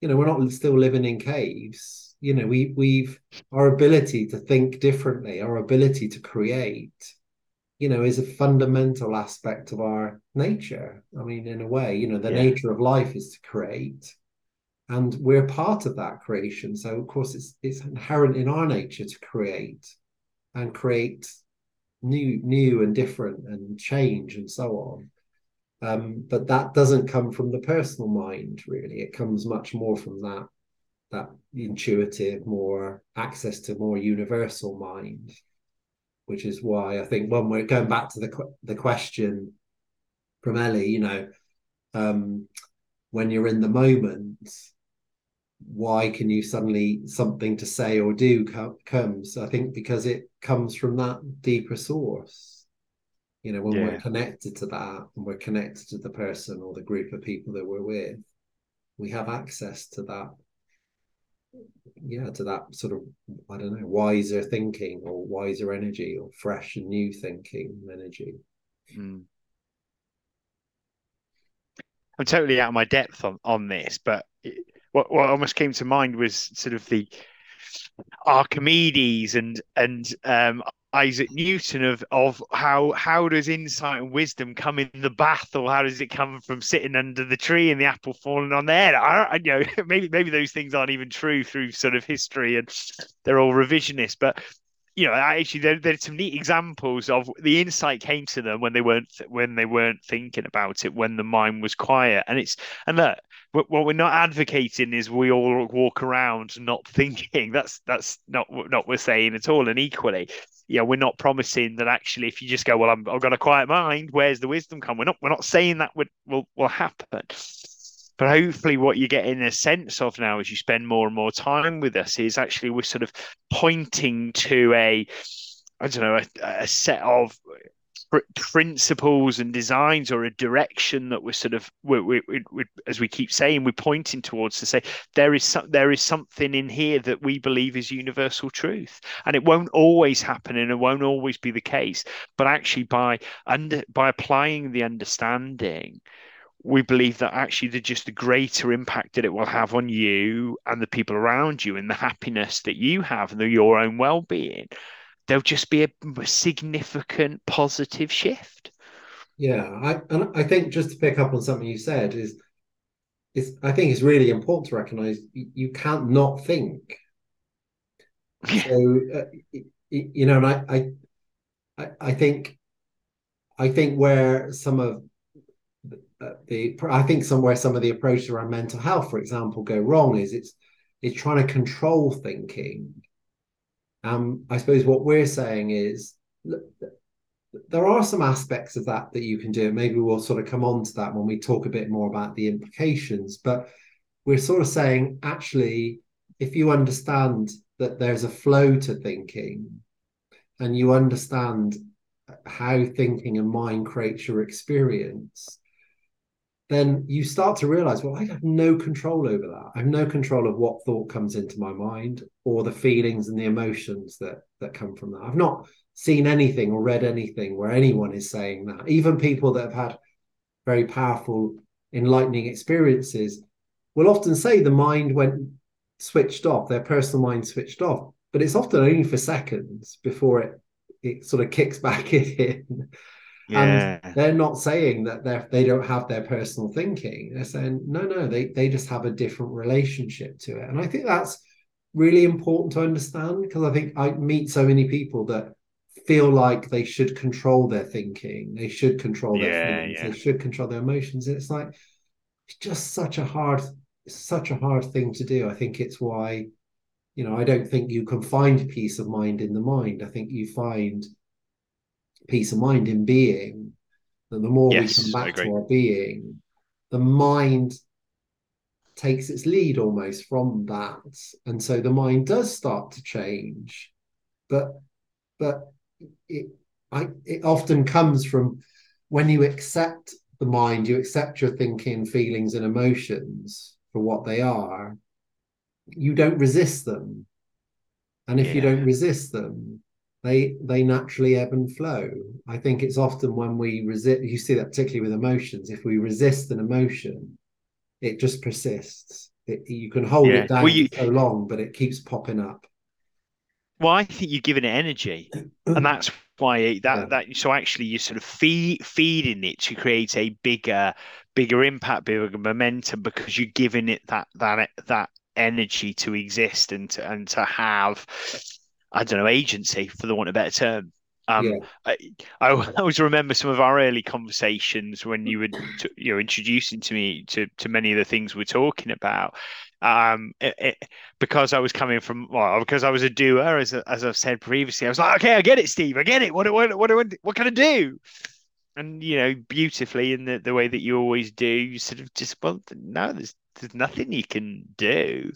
you know, we're not still living in caves. You know, we we've our ability to think differently, our ability to create, you know, is a fundamental aspect of our nature. I mean, in a way, you know, the yeah. nature of life is to create. And we're part of that creation. So of course it's it's inherent in our nature to create and create new new and different and change and so on um, but that doesn't come from the personal mind, really. It comes much more from that that intuitive, more access to more universal mind, which is why I think when we're going back to the the question from Ellie, you know, um, when you're in the moment, why can you suddenly something to say or do comes? I think because it comes from that deeper source you know when yeah. we're connected to that and we're connected to the person or the group of people that we're with we have access to that yeah to that sort of i don't know wiser thinking or wiser energy or fresh and new thinking energy mm. I'm totally out of my depth on on this, but it, what what almost came to mind was sort of the Archimedes and and um, Isaac Newton of of how how does insight and wisdom come in the bath, or how does it come from sitting under the tree and the apple falling on their head? I, I you know <laughs> maybe maybe those things aren't even true through sort of history and they're all revisionist, but you know actually there, there's some neat examples of the insight came to them when they weren't when they weren't thinking about it when the mind was quiet and it's and look what we're not advocating is we all walk around not <laughs> thinking that's that's not not what we're saying at all and equally yeah, we're not promising that actually, if you just go, well, I'm, I've got a quiet mind, where's the wisdom come? We're not, we're not saying that would will will happen. But hopefully, what you're getting a sense of now as you spend more and more time with us is actually we're sort of pointing to a, I don't know, a, a set of principles and designs or a direction that we're sort of we, we, we, as we keep saying we're pointing towards to say there is some, there is something in here that we believe is universal truth. And it won't always happen and it won't always be the case. But actually by under by applying the understanding we believe that actually the just the greater impact that it will have on you and the people around you and the happiness that you have and the, your own well-being there'll just be a significant positive shift. Yeah, I and I think just to pick up on something you said is is I think it's really important to recognize you, you can't not think. so uh, you know, and I, I I think I think where some of the I think somewhere some of the approaches around mental health, for example, go wrong is it's it's trying to control thinking um, I suppose what we're saying is look, there are some aspects of that that you can do. Maybe we'll sort of come on to that when we talk a bit more about the implications. But we're sort of saying, actually, if you understand that there's a flow to thinking and you understand how thinking and mind creates your experience, then you start to realize, well, I have no control over that. I have no control of what thought comes into my mind or the feelings and the emotions that that come from that. I've not seen anything or read anything where anyone is saying that. Even people that have had very powerful, enlightening experiences will often say the mind went switched off, their personal mind switched off, but it's often only for seconds before it it sort of kicks <laughs> back in. Yeah. And they're not saying that they they don't have their personal thinking. They're saying no, no, they they just have a different relationship to it. And I think that's really important to understand because I think I meet so many people that feel like they should control their thinking, they should control their yeah, feelings, yeah. they should control their emotions. And it's like it's just such a hard, such a hard thing to do. I think it's why, you know, I don't think you can find peace of mind in the mind. I think you find peace of mind in being, that the more yes, we come back to our being, the mind takes its lead almost from that. And so the mind does start to change. But but it I it often comes from when you accept the mind, you accept your thinking, feelings, and emotions for what they are, you don't resist them. And if yeah. you don't resist them, they they naturally ebb and flow. I think it's often when we resist. You see that particularly with emotions. If we resist an emotion, it just persists. It, you can hold yeah. it down well, you, so long, but it keeps popping up. Well, I think you're giving it energy, and <clears throat> that's why that yeah. that so actually you're sort of feed feeding it to create a bigger bigger impact, bigger momentum because you're giving it that that that energy to exist and to and to have I don't know, agency for the want of a better term. Um, yeah. I, I <laughs> always remember some of our early conversations when you were, t- you know, introducing to me to, to many of the things we're talking about. Um, it, it, because I was coming from, well, because I was a doer, as as I've said previously, I was like, okay, I get it, Steve, I get it. What what what what, what can I do? And you know, beautifully in the, the way that you always do, you sort of just well, no, there's there's nothing you can do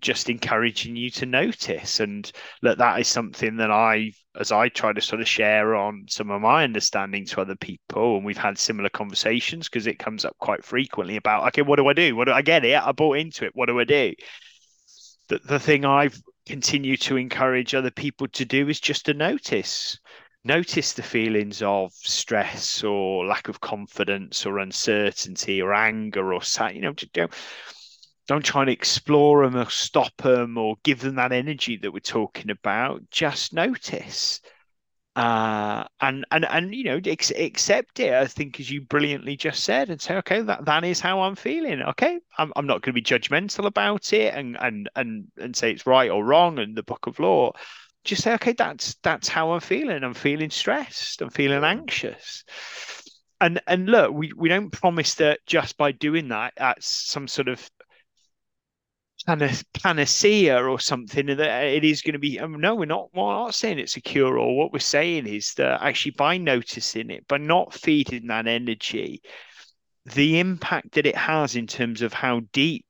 just encouraging you to notice and that that is something that i as i try to sort of share on some of my understanding to other people and we've had similar conversations because it comes up quite frequently about okay what do i do what do i get it i bought into it what do i do the, the thing i've continued to encourage other people to do is just to notice notice the feelings of stress or lack of confidence or uncertainty or anger or sad. You know, don't try and explore them or stop them or give them that energy that we're talking about. Just notice. Uh, and and and you know ex- accept it. I think as you brilliantly just said, and say, okay, that, that is how I'm feeling. Okay, I'm, I'm not going to be judgmental about it and and and and say it's right or wrong and the book of law just say, okay, that's that's how I'm feeling. I'm feeling stressed. I'm feeling anxious. And and look, we, we don't promise that just by doing that, that's some sort of panacea or something that it is going to be. Um, no, we're not. We're not saying it's a cure all. What we're saying is that actually by noticing it, by not feeding that energy, the impact that it has in terms of how deep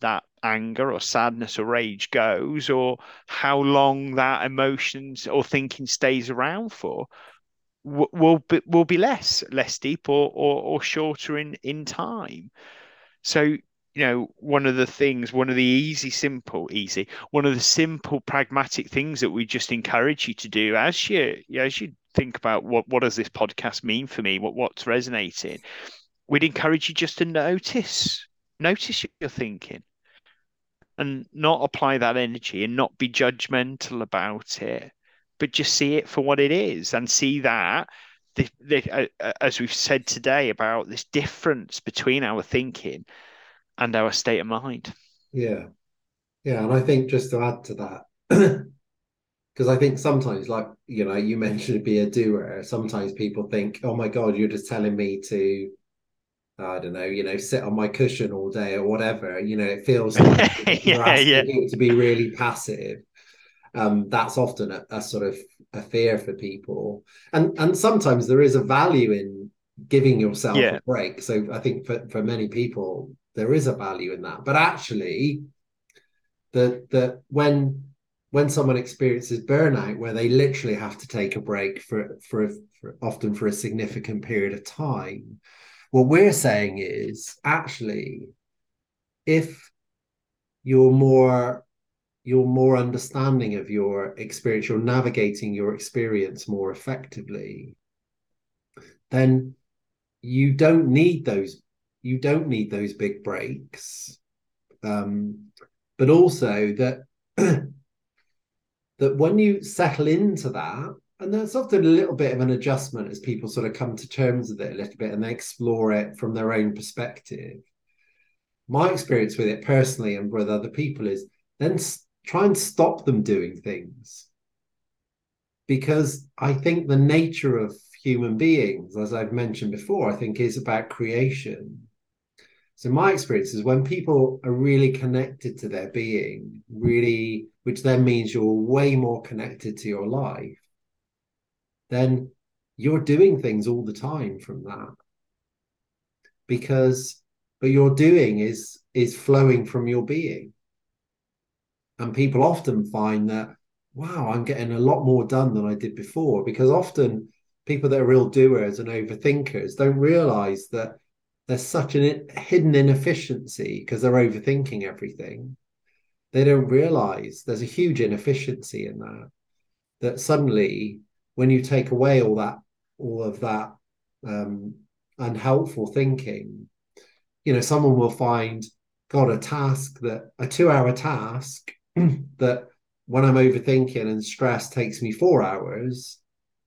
that anger or sadness or rage goes or how long that emotions or thinking stays around for will be will be less less deep or or, or shorter in in time so you know one of the things one of the easy simple easy one of the simple pragmatic things that we just encourage you to do as you as you think about what what does this podcast mean for me what what's resonating we'd encourage you just to notice notice your thinking and not apply that energy and not be judgmental about it, but just see it for what it is and see that. The, the, uh, uh, as we've said today about this difference between our thinking and our state of mind. Yeah. Yeah. And I think just to add to that, <clears throat> because I think sometimes, like, you know, you mentioned be a doer, sometimes people think, oh my God, you're just telling me to I don't know, you know, sit on my cushion all day or whatever. You know, it feels <laughs> like yeah, yeah. to be really passive. Um, that's often a, a, sort of a fear for people, and and sometimes there is a value in giving yourself yeah. a break. So I think for for many people there is a value in that, but actually, that that when when someone experiences burnout where they literally have to take a break for for, for often for a significant period of time what we're saying is actually, if you're more you're more understanding of your experience, you're navigating your experience more effectively, then you don't need those you don't need those big breaks. Um, but also that <clears throat> that when you settle into that and there's often a little bit of an adjustment as people sort of come to terms with it a little bit and they explore it from their own perspective. My experience with it personally and with other people is then try and stop them doing things. Because I think the nature of human beings, as I've mentioned before, I think is about creation. So my experience is when people are really connected to their being, really, which then means you're way more connected to your life then you're doing things all the time from that. Because but your doing is is flowing from your being. And people often find that wow i'm getting a lot more done than i did before because often people that are real doers and overthinkers don't realize that there's such a hidden inefficiency because they're overthinking everything. They don't realize there's a huge inefficiency in that that suddenly when you take away all that all of that um, unhelpful thinking you know someone will find got a task that a two hour task <clears throat> that when i'm overthinking and stressed takes me four hours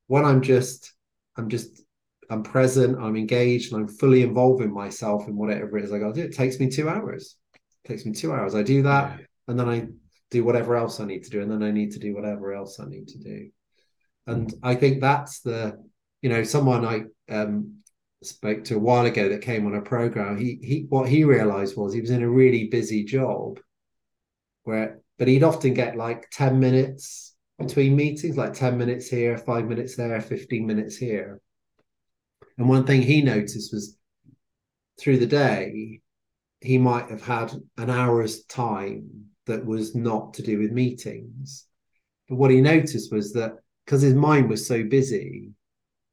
when i'm just i'm just i'm present i'm engaged and i'm fully involving myself in whatever it is i got to do. It takes me two hours. It takes me two hours. I do that and then i do whatever else i need to do and then i need to do whatever else i need to do. And I think that's the, you know, someone I um, spoke to a while ago that came on a program. He he what he realized was he was in a really busy job, where but he'd often get like ten minutes between meetings, like ten minutes here, five minutes there, fifteen minutes here. And one thing he noticed was through the day, he might have had an hour's time that was not to do with meetings. But what he noticed was that because his mind was so busy,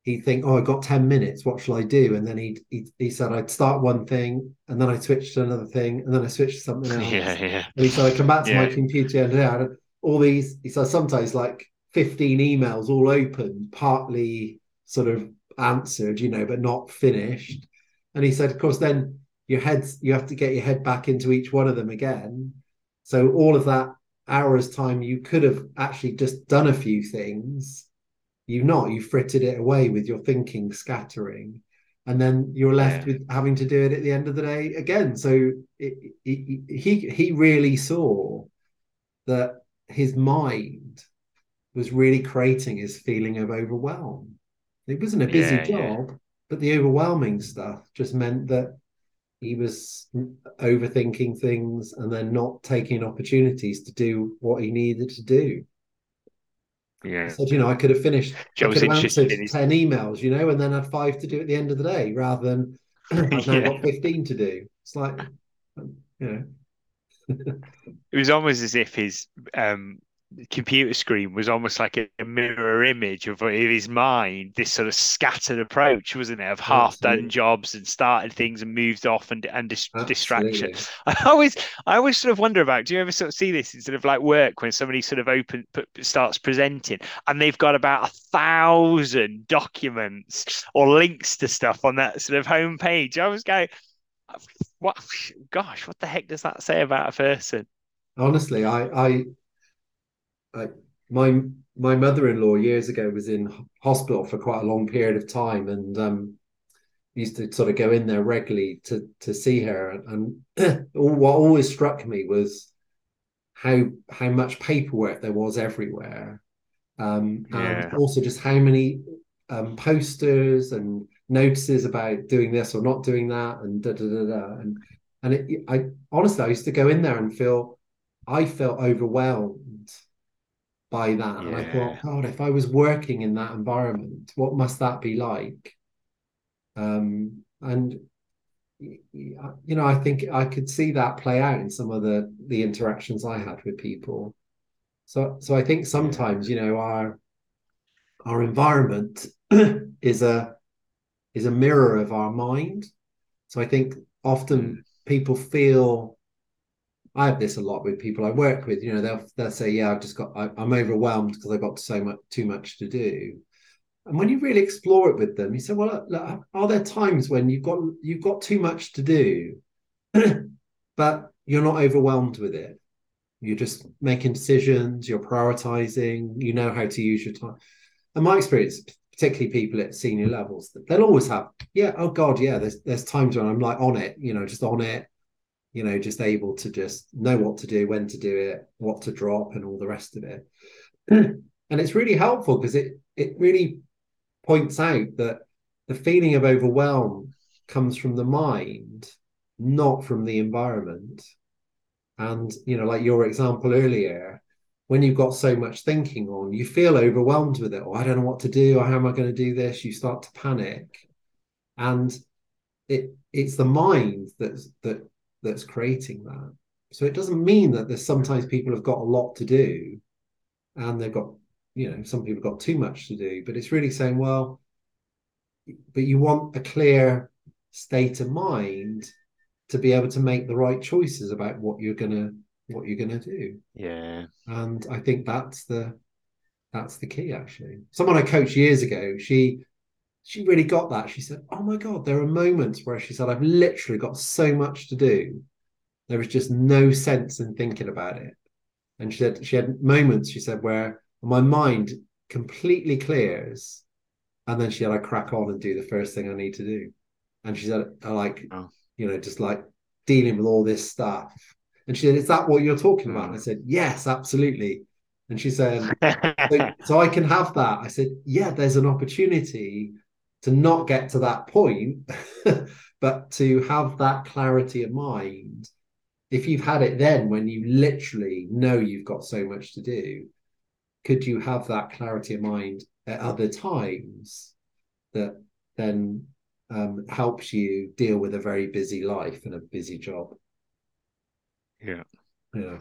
he'd think, "Oh, I got ten minutes. What shall I do?" And then he he he said, "I'd start one thing, and then I switched to another thing, and then I switched to something <laughs> else." Yeah, yeah. And he said, "I come back to yeah. my computer and all these." He said, "Sometimes like 15 emails all open, partly sort of answered, you know, but not finished. And he said, of course, then your heads, you have to get your head back into each one of them again. So all of that hours time, you could have actually just done a few things. You've not, you frittered it away with your thinking scattering. And then you're left yeah. with having to do it at the end of the day again. So it, it, he he really saw that his mind was really creating his feeling of overwhelm. It wasn't a busy yeah, job, yeah. but the overwhelming stuff just meant that he was overthinking things and then not taking opportunities to do what he needed to do. Yeah. So, you know, I could have finished, I could have answered 10 emails, you know, and then had five to do at the end of the day rather than <clears throat> <laughs> I've now yeah. got 15 to do. It's like, you know. <laughs> it was almost as if his um, computer screen was almost like a, a mirror image of, of, his mind, this sort of scattered approach, wasn't it, of half done jobs and started things and moved off and and dis- distraction. <laughs> I always I always sort of wonder about. Do you ever sort of see this in sort of like work when somebody sort of open put, starts presenting and they've got about a thousand documents or links to stuff on that sort of homepage? I was going, what? Gosh, what the heck does that say about a person? Honestly, I I like my my mother-in-law years ago was in hospital for quite a long period of time and um, used to sort of go in there regularly to to see her and, and <clears throat> what always struck me was how how much paperwork there was everywhere um, yeah. and also just how many um, posters and notices about doing this or not doing that and da da da da and and it, I honestly I used to go in there and feel I felt overwhelmed by that. Yeah. And I thought, God, if I was working in that environment, what must that be like? Um, and you know, I think I could see that play out in some of the the interactions I had with people. So, so I think sometimes, you know, our our environment <clears throat> is a is a mirror of our mind. So I think often mm. people feel I have this a lot with people I work with. You know, they'll they'll say, "Yeah, I've just got I, am overwhelmed because I've got so much too much to do." And when you really explore it with them, you say, "Well, look, are there times when you've got you've got too much to do, <clears throat> but you're not overwhelmed with it? You're just making decisions, you're prioritizing, you know how to use your time." And my experience, particularly people at senior levels, they'll always have, "Yeah, oh God, yeah." There's there's times when I'm like on it, you know, just on it you know, just able to just know what to do, when to do it, what to drop, and all the rest of it. <clears throat> and it's really helpful because it it really points out that the feeling of overwhelm comes from the mind, not from the environment. And you know, like your example earlier, when you've got so much thinking on, you feel overwhelmed with it. Or oh, I don't know what to do. Or how am I going to do this? You start to panic, and it it's the mind that's that that's creating that. So it doesn't mean that there's sometimes people have got a lot to do and they've got, you know, some people have got too much to do, but it's really saying, well, but you want a clear state of mind to be able to make the right choices about what you're gonna what you're gonna do. Yeah. And I think that's the that's the key actually. Someone I coached years ago, she she really got that. She said, Oh my God, there are moments where she said, I've literally got so much to do. There was just no sense in thinking about it. And she said, she had moments, she said, where my mind completely clears. And then she had, I crack on and do the first thing I need to do. And she said, I like, oh. you know, just like dealing with all this stuff. And she said, Is that what you're talking about? And I mm. said, Yes, absolutely. And she said, <laughs> so, so I can have that. I said, Yeah, there's an opportunity to not get to that point, <laughs> but to have that clarity of mind. If you've had it then when you literally know you've got so much to do, could you have that clarity of mind at other times that then um, helps you deal with a very busy life and a busy job? Yeah. Yeah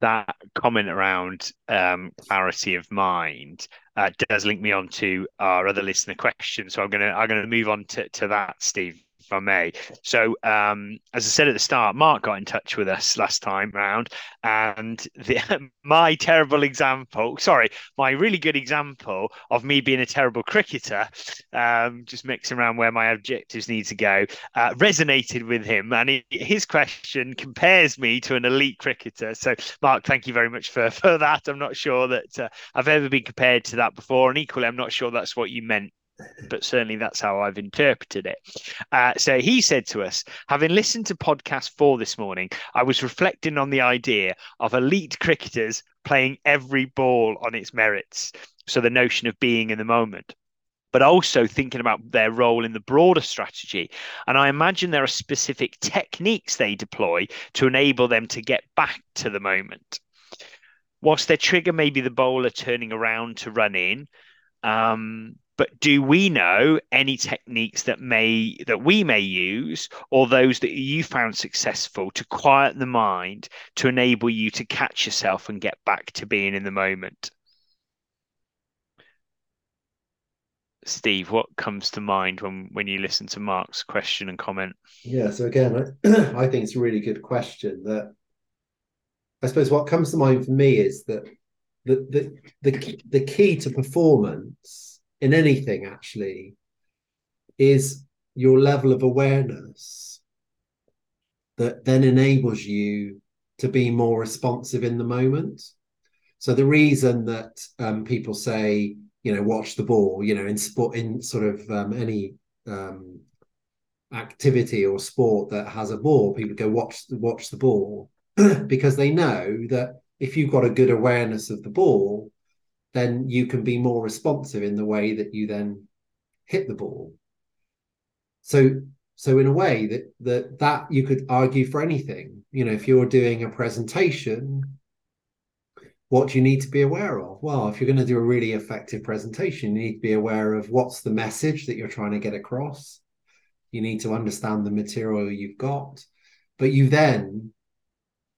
that comment around um, clarity of mind uh, does link me on to our other listener question. So I'm gonna I'm gonna move on to, to that, Steve. If I may. So, um, as I said at the start, Mark got in touch with us last time round, and the, <laughs> my terrible example, sorry, my really good example of me being a terrible cricketer, um, just mixing around where my objectives need to go, uh, resonated with him, and he, his question compares me to an elite cricketer. So, Mark, thank you very much for <laughs> for that. I'm not sure that uh, I've ever been compared to that before, and equally, I'm not sure that's what you meant but certainly that's how I've interpreted it. Uh, so he said to us, having listened to podcast four this morning, I was reflecting on the idea of elite cricketers playing every ball on its merits. So the notion of being in the moment. But also thinking about their role in the broader strategy. And I imagine there are specific techniques they deploy to enable them to get back to the moment. Whilst their trigger may be the bowler turning around to run in, um, but do we know any techniques that may that we may use or those that you found successful to quiet the mind to enable you to catch yourself and get back to being in the moment? Steve what comes to mind when when you listen to mark's question and comment? Yeah so again i <clears throat> think it's a really good question that i suppose what comes to mind for me is that the the the, the key to performance in anything actually is your level of awareness that then enables you to be more responsive in the moment. So the reason that um, people say, you know, watch the ball, you know, in sport, in sort of um, any um, activity or sport that has a ball, people go watch watch the ball <clears throat> because they know that if you've got a good awareness of the ball, then you can be more responsive in the way that you then hit the ball. So so in a way that that that you could argue for anything. You know, if you're doing a presentation, what do you need to be aware of? Well, if you're going to do a really effective presentation, you need to be aware of what's the message that you're trying to get across. You need to understand the material you've got, but you then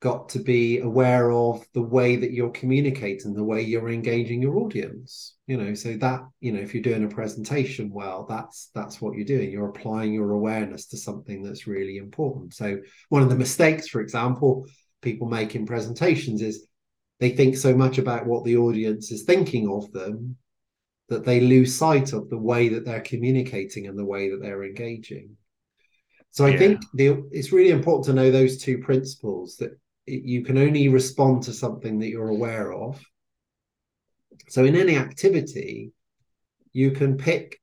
got to be aware of the way that you're communicating, the way you're engaging your audience. You know, so that you know, if you're doing a presentation well, that's that's what you're doing. You're applying your awareness to something that's really important. So one of the mistakes, for example, people make in presentations is they think so much about what the audience is thinking of them that they lose sight of the way that they're communicating and the way that they're engaging. So I yeah. think the, it's really important to know those two principles that you can only respond to something that you're aware of. So in any activity, you can pick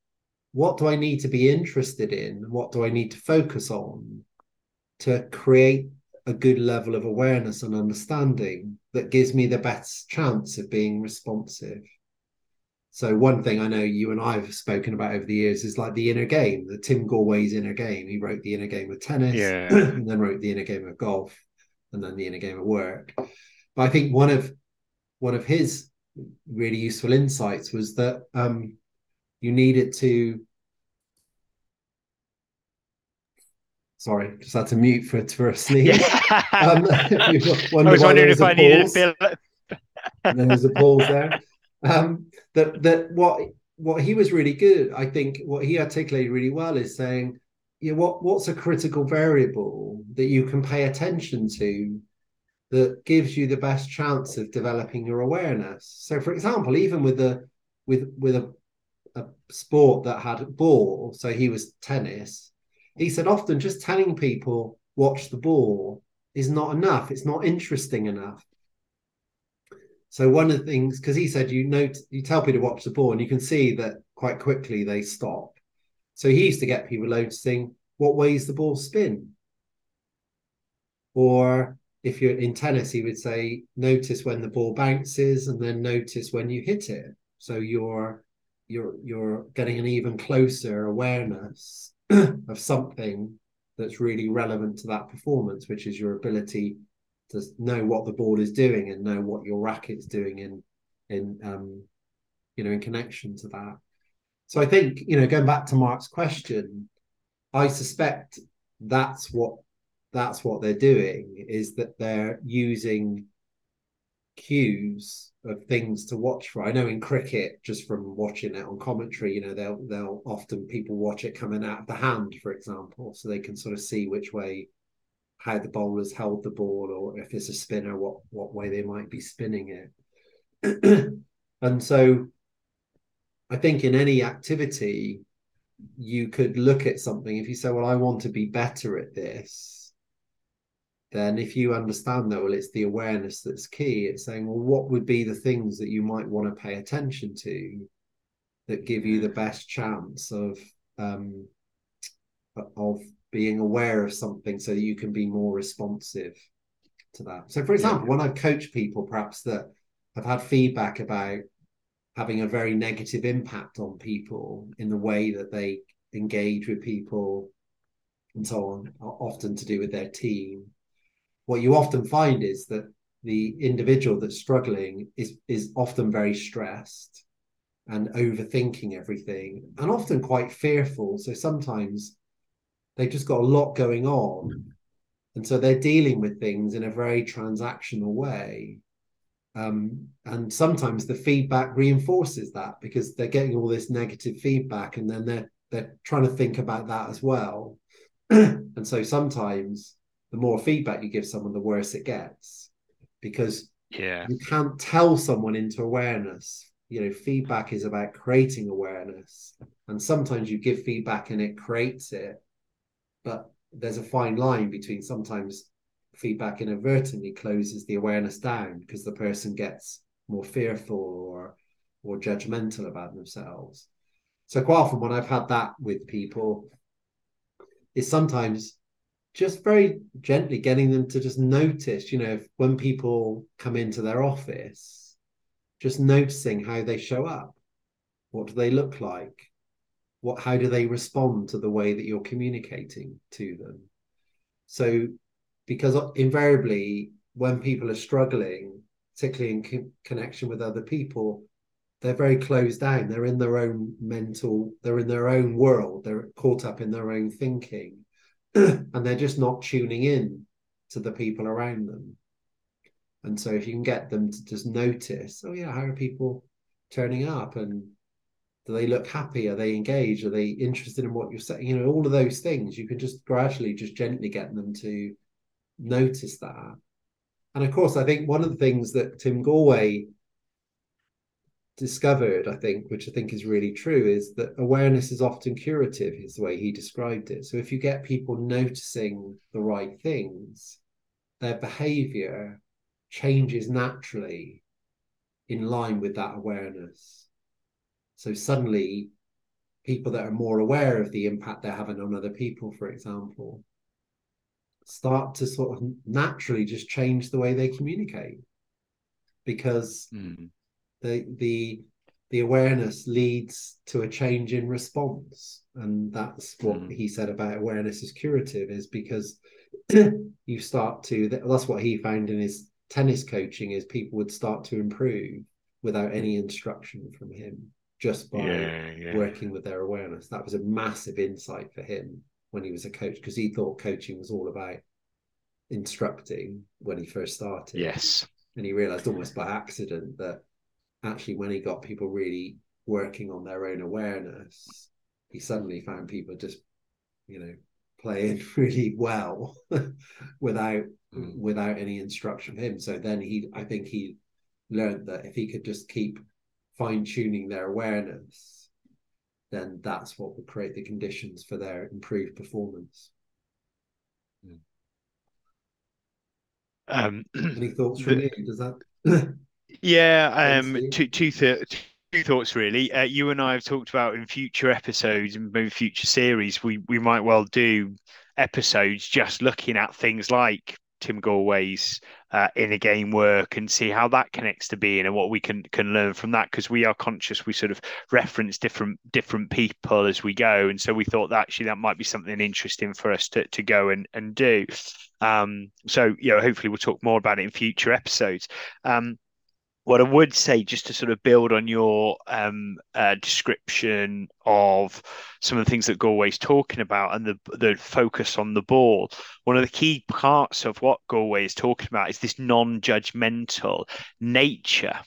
what do I need to be interested in? What do I need to focus on to create a good level of awareness and understanding that gives me the best chance of being responsive? So one thing I know you and I have spoken about over the years is like the inner game, the Tim Gallwey's inner game. He wrote the inner game of tennis yeah. <clears throat> and then wrote the inner game of golf and then the inner game of work. But I think one of one of his really useful insights was that um, you needed to. Sorry, just had to mute for for a sneeze. Yeah. <laughs> um, <laughs> I was wondering if I needed to feel. <laughs> and then there's a pause there. Um, that that what what he was really good, I think, what he articulated really well is saying you know, what what's a critical variable that you can pay attention to that gives you the best chance of developing your awareness. So, for example, even with the with with a, a sport that had ball, so he was tennis. He said often just telling people watch the ball is not enough. It's not interesting enough. So one of the things, because he said you know you tell people to watch the ball, and you can see that quite quickly they stop. So he used to get people noticing what ways the ball spin. Or if you're in tennis, he would say, notice when the ball bounces and then notice when you hit it. So you're you're you're getting an even closer awareness <clears throat> of something that's really relevant to that performance, which is your ability to know what the ball is doing and know what your racket's doing in in um you know in connection to that. So I think, you know, going back to Mark's question, I suspect that's what that's what they're doing is that they're using cues of things to watch for. I know in cricket, just from watching it on commentary, you know, they'll they'll often people watch it coming out of the hand, for example, so they can sort of see which way how the bowlers held the ball, or if it's a spinner, what what way they might be spinning it. <clears throat> and so I think in any activity, you could look at something if you say, Well, I want to be better at this then if you understand that, well, it's the awareness that's key. It's saying, well, what would be the things that you might want to pay attention to that give you the best chance of um, of being aware of something so that you can be more responsive to that. So, for example, yeah. when I've coached people, perhaps that have had feedback about having a very negative impact on people in the way that they engage with people and so on, often to do with their team. What you often find is that the individual that's struggling is is often very stressed and overthinking everything and often quite fearful. So sometimes they've just got a lot going on. And so they're dealing with things in a very transactional way um, and sometimes the feedback reinforces that because they're getting all this negative feedback and then they're they're trying to think about that as well <clears throat> and so sometimes the more feedback you give someone, the worse it gets because yeah you can't tell someone into awareness. You know, feedback is about creating awareness, and sometimes you give feedback and it creates it, but there's a fine line between sometimes feedback inadvertently closes the awareness down because the person gets more fearful or or judgmental about themselves. So quite often when I've had that with people, is sometimes just very gently getting them to just notice, you know, when people come into their office, just noticing how they show up. What do they look like? What how do they respond to the way that you're communicating to them? So because invariably when people are struggling, particularly in co- connection with other people, they're very closed down. They're in their own mental, they're in their own world, they're caught up in their own thinking <clears throat> and they're just not tuning in to the people around them. And so if you can get them to just notice, oh yeah, how are people turning up and do they look happy? Are they engaged? Are they interested in what you're saying? You know, all of those things, you can just gradually, just gently get them to notice that. And of course, I think one of the things that Tim Gallwey discovered, I think, which I think is really true, is that awareness is often curative, is the way he described it. So if you get people noticing the right things, their behavior changes naturally in line with that awareness. So suddenly, people that are more aware of the impact they're having on other people, for example, start to sort of naturally just change the way they communicate because mm the the the awareness leads to a change in response and that's what mm. he said about awareness is curative is because <clears throat> you start to that's what he found in his tennis coaching is people would start to improve without any instruction from him just by yeah, yeah. working with their awareness that was a massive insight for him when he was a coach because he thought coaching was all about instructing when he first started yes and he realized almost by accident that actually when he got people really working on their own awareness, he suddenly found people just, you know, playing <laughs> really well <laughs> without mm. without any instruction from him. So then he I think he learned that if he could just keep fine tuning their awareness, then that's what would create the conditions for their improved performance. Mm. Um, <clears throat> Any thoughts from the, you? Does that <laughs> Yeah, <laughs> um, two, two, th- two thoughts really. Uh, you and I have talked about in future episodes and maybe future series, we we might well do episodes just looking at things like Tim Gallwey's uh, inner game work and see how that connects to being and what we can can learn from that because we are conscious we sort of reference different different people as we go. And so we thought that actually that might be something interesting for us to, to go and, and do. Um so you know hopefully we'll talk more about it in future episodes. Um what I would say, just to sort of build on your um, uh, description of some of the things that Gallwey's talking about and the the focus on the ball, one of the key parts of what Gallwey is talking about is this non-judgmental nature.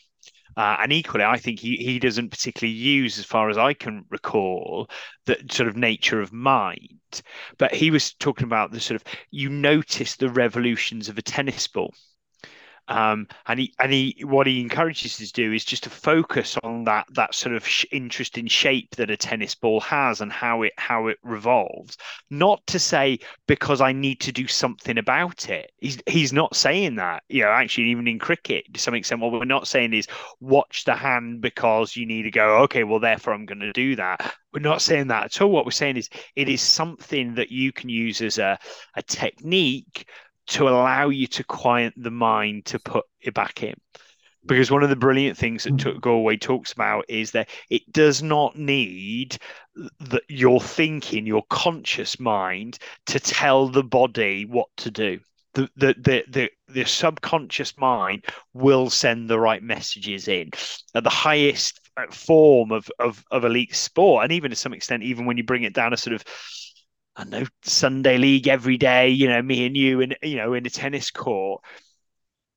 Uh, and equally, I think he, he doesn't particularly use, as far as I can recall, the sort of nature of mind. But he was talking about the sort of you notice the revolutions of a tennis ball um, and he and he what he encourages us to do is just to focus on that that sort of sh- interesting shape that a tennis ball has and how it how it revolves. Not to say because I need to do something about it. He's he's not saying that. You know, actually, even in cricket, to some extent, what we're not saying is watch the hand because you need to go. Okay, well, therefore, I'm going to do that. We're not saying that at all. What we're saying is it is something that you can use as a a technique to allow you to quiet the mind to put it back in. Because one of the brilliant things that mm-hmm. Gallwey talks about is that it does not need that your thinking, your conscious mind, to tell the body what to do. The, the the the the subconscious mind will send the right messages in at the highest form of of of elite sport, and even to some extent, even when you bring it down a sort of I know Sunday league every day, you know, me and you and you know in a tennis court.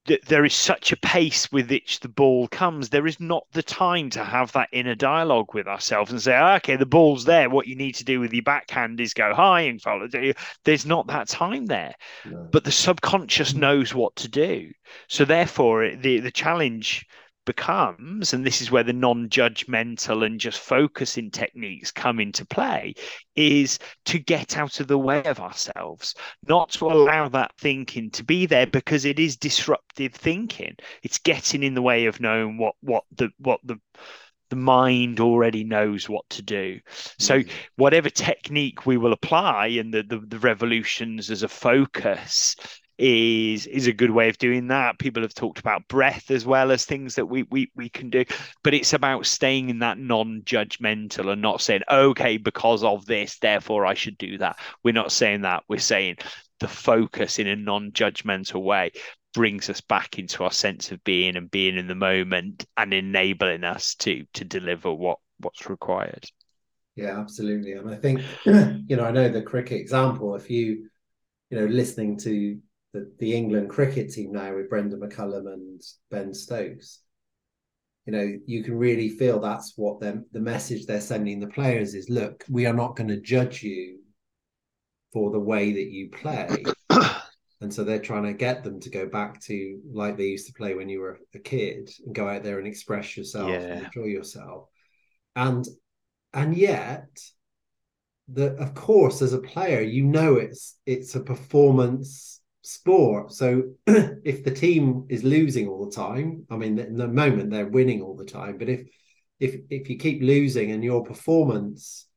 that There is such a pace with which the ball comes. There is not the time to have that inner dialogue with ourselves and say, ah, okay, the ball's there. What you need to do with your backhand is go high and follow. There's not that time there. No. But the subconscious knows what to do. So therefore, the the challenge becomes, and this is where the non judgmental and just focusing techniques come into play, is to get out of the way of ourselves, not to allow that thinking to be there because it is disruptive thinking. It's getting in the way of knowing what what the what the the mind already knows what to do. So mm. whatever technique we will apply and the, the, the revolutions as a focus is is a good way of doing that. People have talked about breath as well as things that we we we can do, but it's about staying in that non-judgmental and not saying, okay, because of this, therefore I should do that. We're not saying that. We're saying the focus in a non-judgmental way brings us back into our sense of being and being in the moment and enabling us to to deliver what what's required. Yeah, absolutely. And I think, <clears throat> you know, I know the cricket example, if you, you know, listening to the, the England cricket team now with Brendon McCullum and Ben Stokes, you know, you can really feel that's what them the message they're sending the players is look, we are not going to judge you for the way that you play. <coughs> and so they're trying to get them to go back to like they used to play when you were a kid and go out there and express yourself yeah. and enjoy yourself. And and yet that of course as a player you know it's it's a performance sport. So <clears throat> if the team is losing all the time, I mean, in the moment they're winning all the time, but if if if you keep losing and your performance,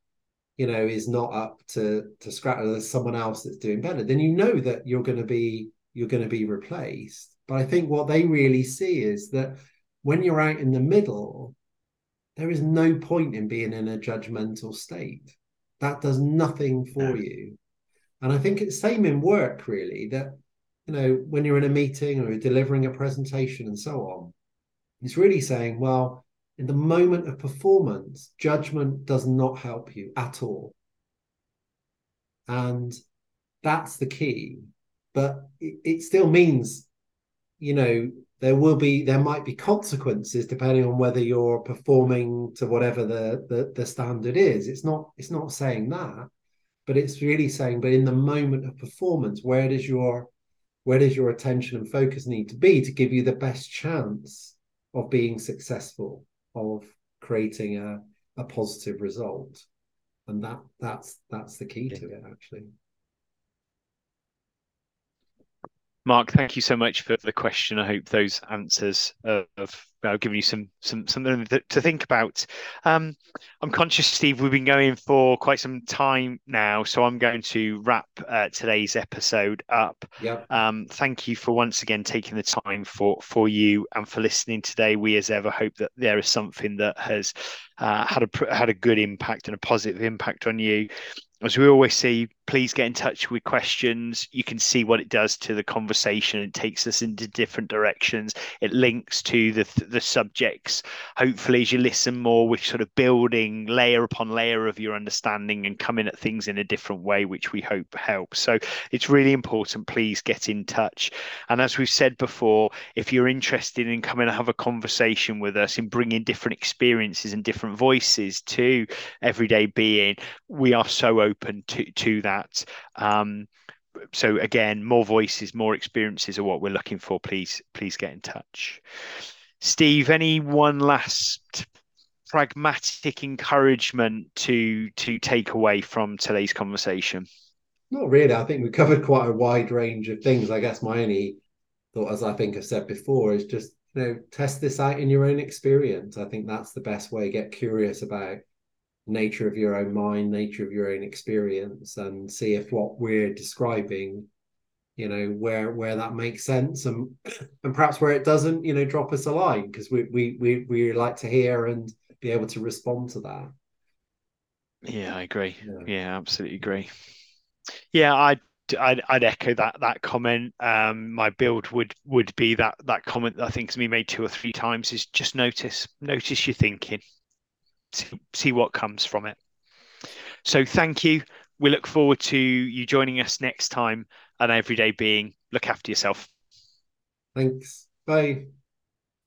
you know, is not up to to scratch, there's someone else that's doing better, then you know that you're going to be you're going to be replaced. But I think what they really see is that when you're out in the middle, there is no point in being in a judgmental state. That does nothing for you. And I think it's same in work, really, that you know, when you're in a meeting or you're delivering a presentation and so on, it's really saying, well, in the moment of performance, judgment does not help you at all. And that's the key. But it, it still means, you know, there will be there might be consequences depending on whether you're performing to whatever the, the the standard is. It's not it's not saying that, but it's really saying, but in the moment of performance, where does your where does your attention and focus need to be to give you the best chance of being successful, of creating a, a positive result? And that that's that's the key to it actually. Mark, thank you so much for the question. I hope those answers have uh, given you some some something to think about. Um, I'm conscious, Steve, we've been going for quite some time now, so I'm going to wrap uh, today's episode up. Yep. Um, thank you for once again taking the time for for you and for listening today. We, as ever, hope that there is something that has uh, had a had a good impact and a positive impact on you as we always say, please get in touch with questions. You can see what it does to the conversation. It takes us into different directions. It links to the, the subjects. Hopefully, as you listen more, we're sort of building layer upon layer of your understanding and coming at things in a different way, which we hope helps. So it's really important. Please get in touch. And as we've said before, if you're interested in coming and have a conversation with us, in bringing different experiences and different voices to everyday being, we are so open to to that. Um, so again, more voices, more experiences are what we're looking for. Please, please get in touch. Steve, any one last pragmatic encouragement to to take away from today's conversation? Not really. I think we covered quite a wide range of things. I guess my only thought, as I think I've said before, is just you know test this out in your own experience. I think that's the best way. Get curious about nature of your own mind, nature of your own experience, and see if what we're describing, you know, where where that makes sense, and and perhaps where it doesn't, you know, drop us a line because we we we we like to hear and be able to respond to that. Yeah, I agree. Yeah, yeah absolutely agree. Yeah, I I'd, I'd, echo that that comment. Um, my build would would be that that comment that I think has been made two or three times is just notice notice your thinking see, see what comes from it. So thank you. We look forward to you joining us next time on Everyday Being. Look after yourself. Thanks. Bye.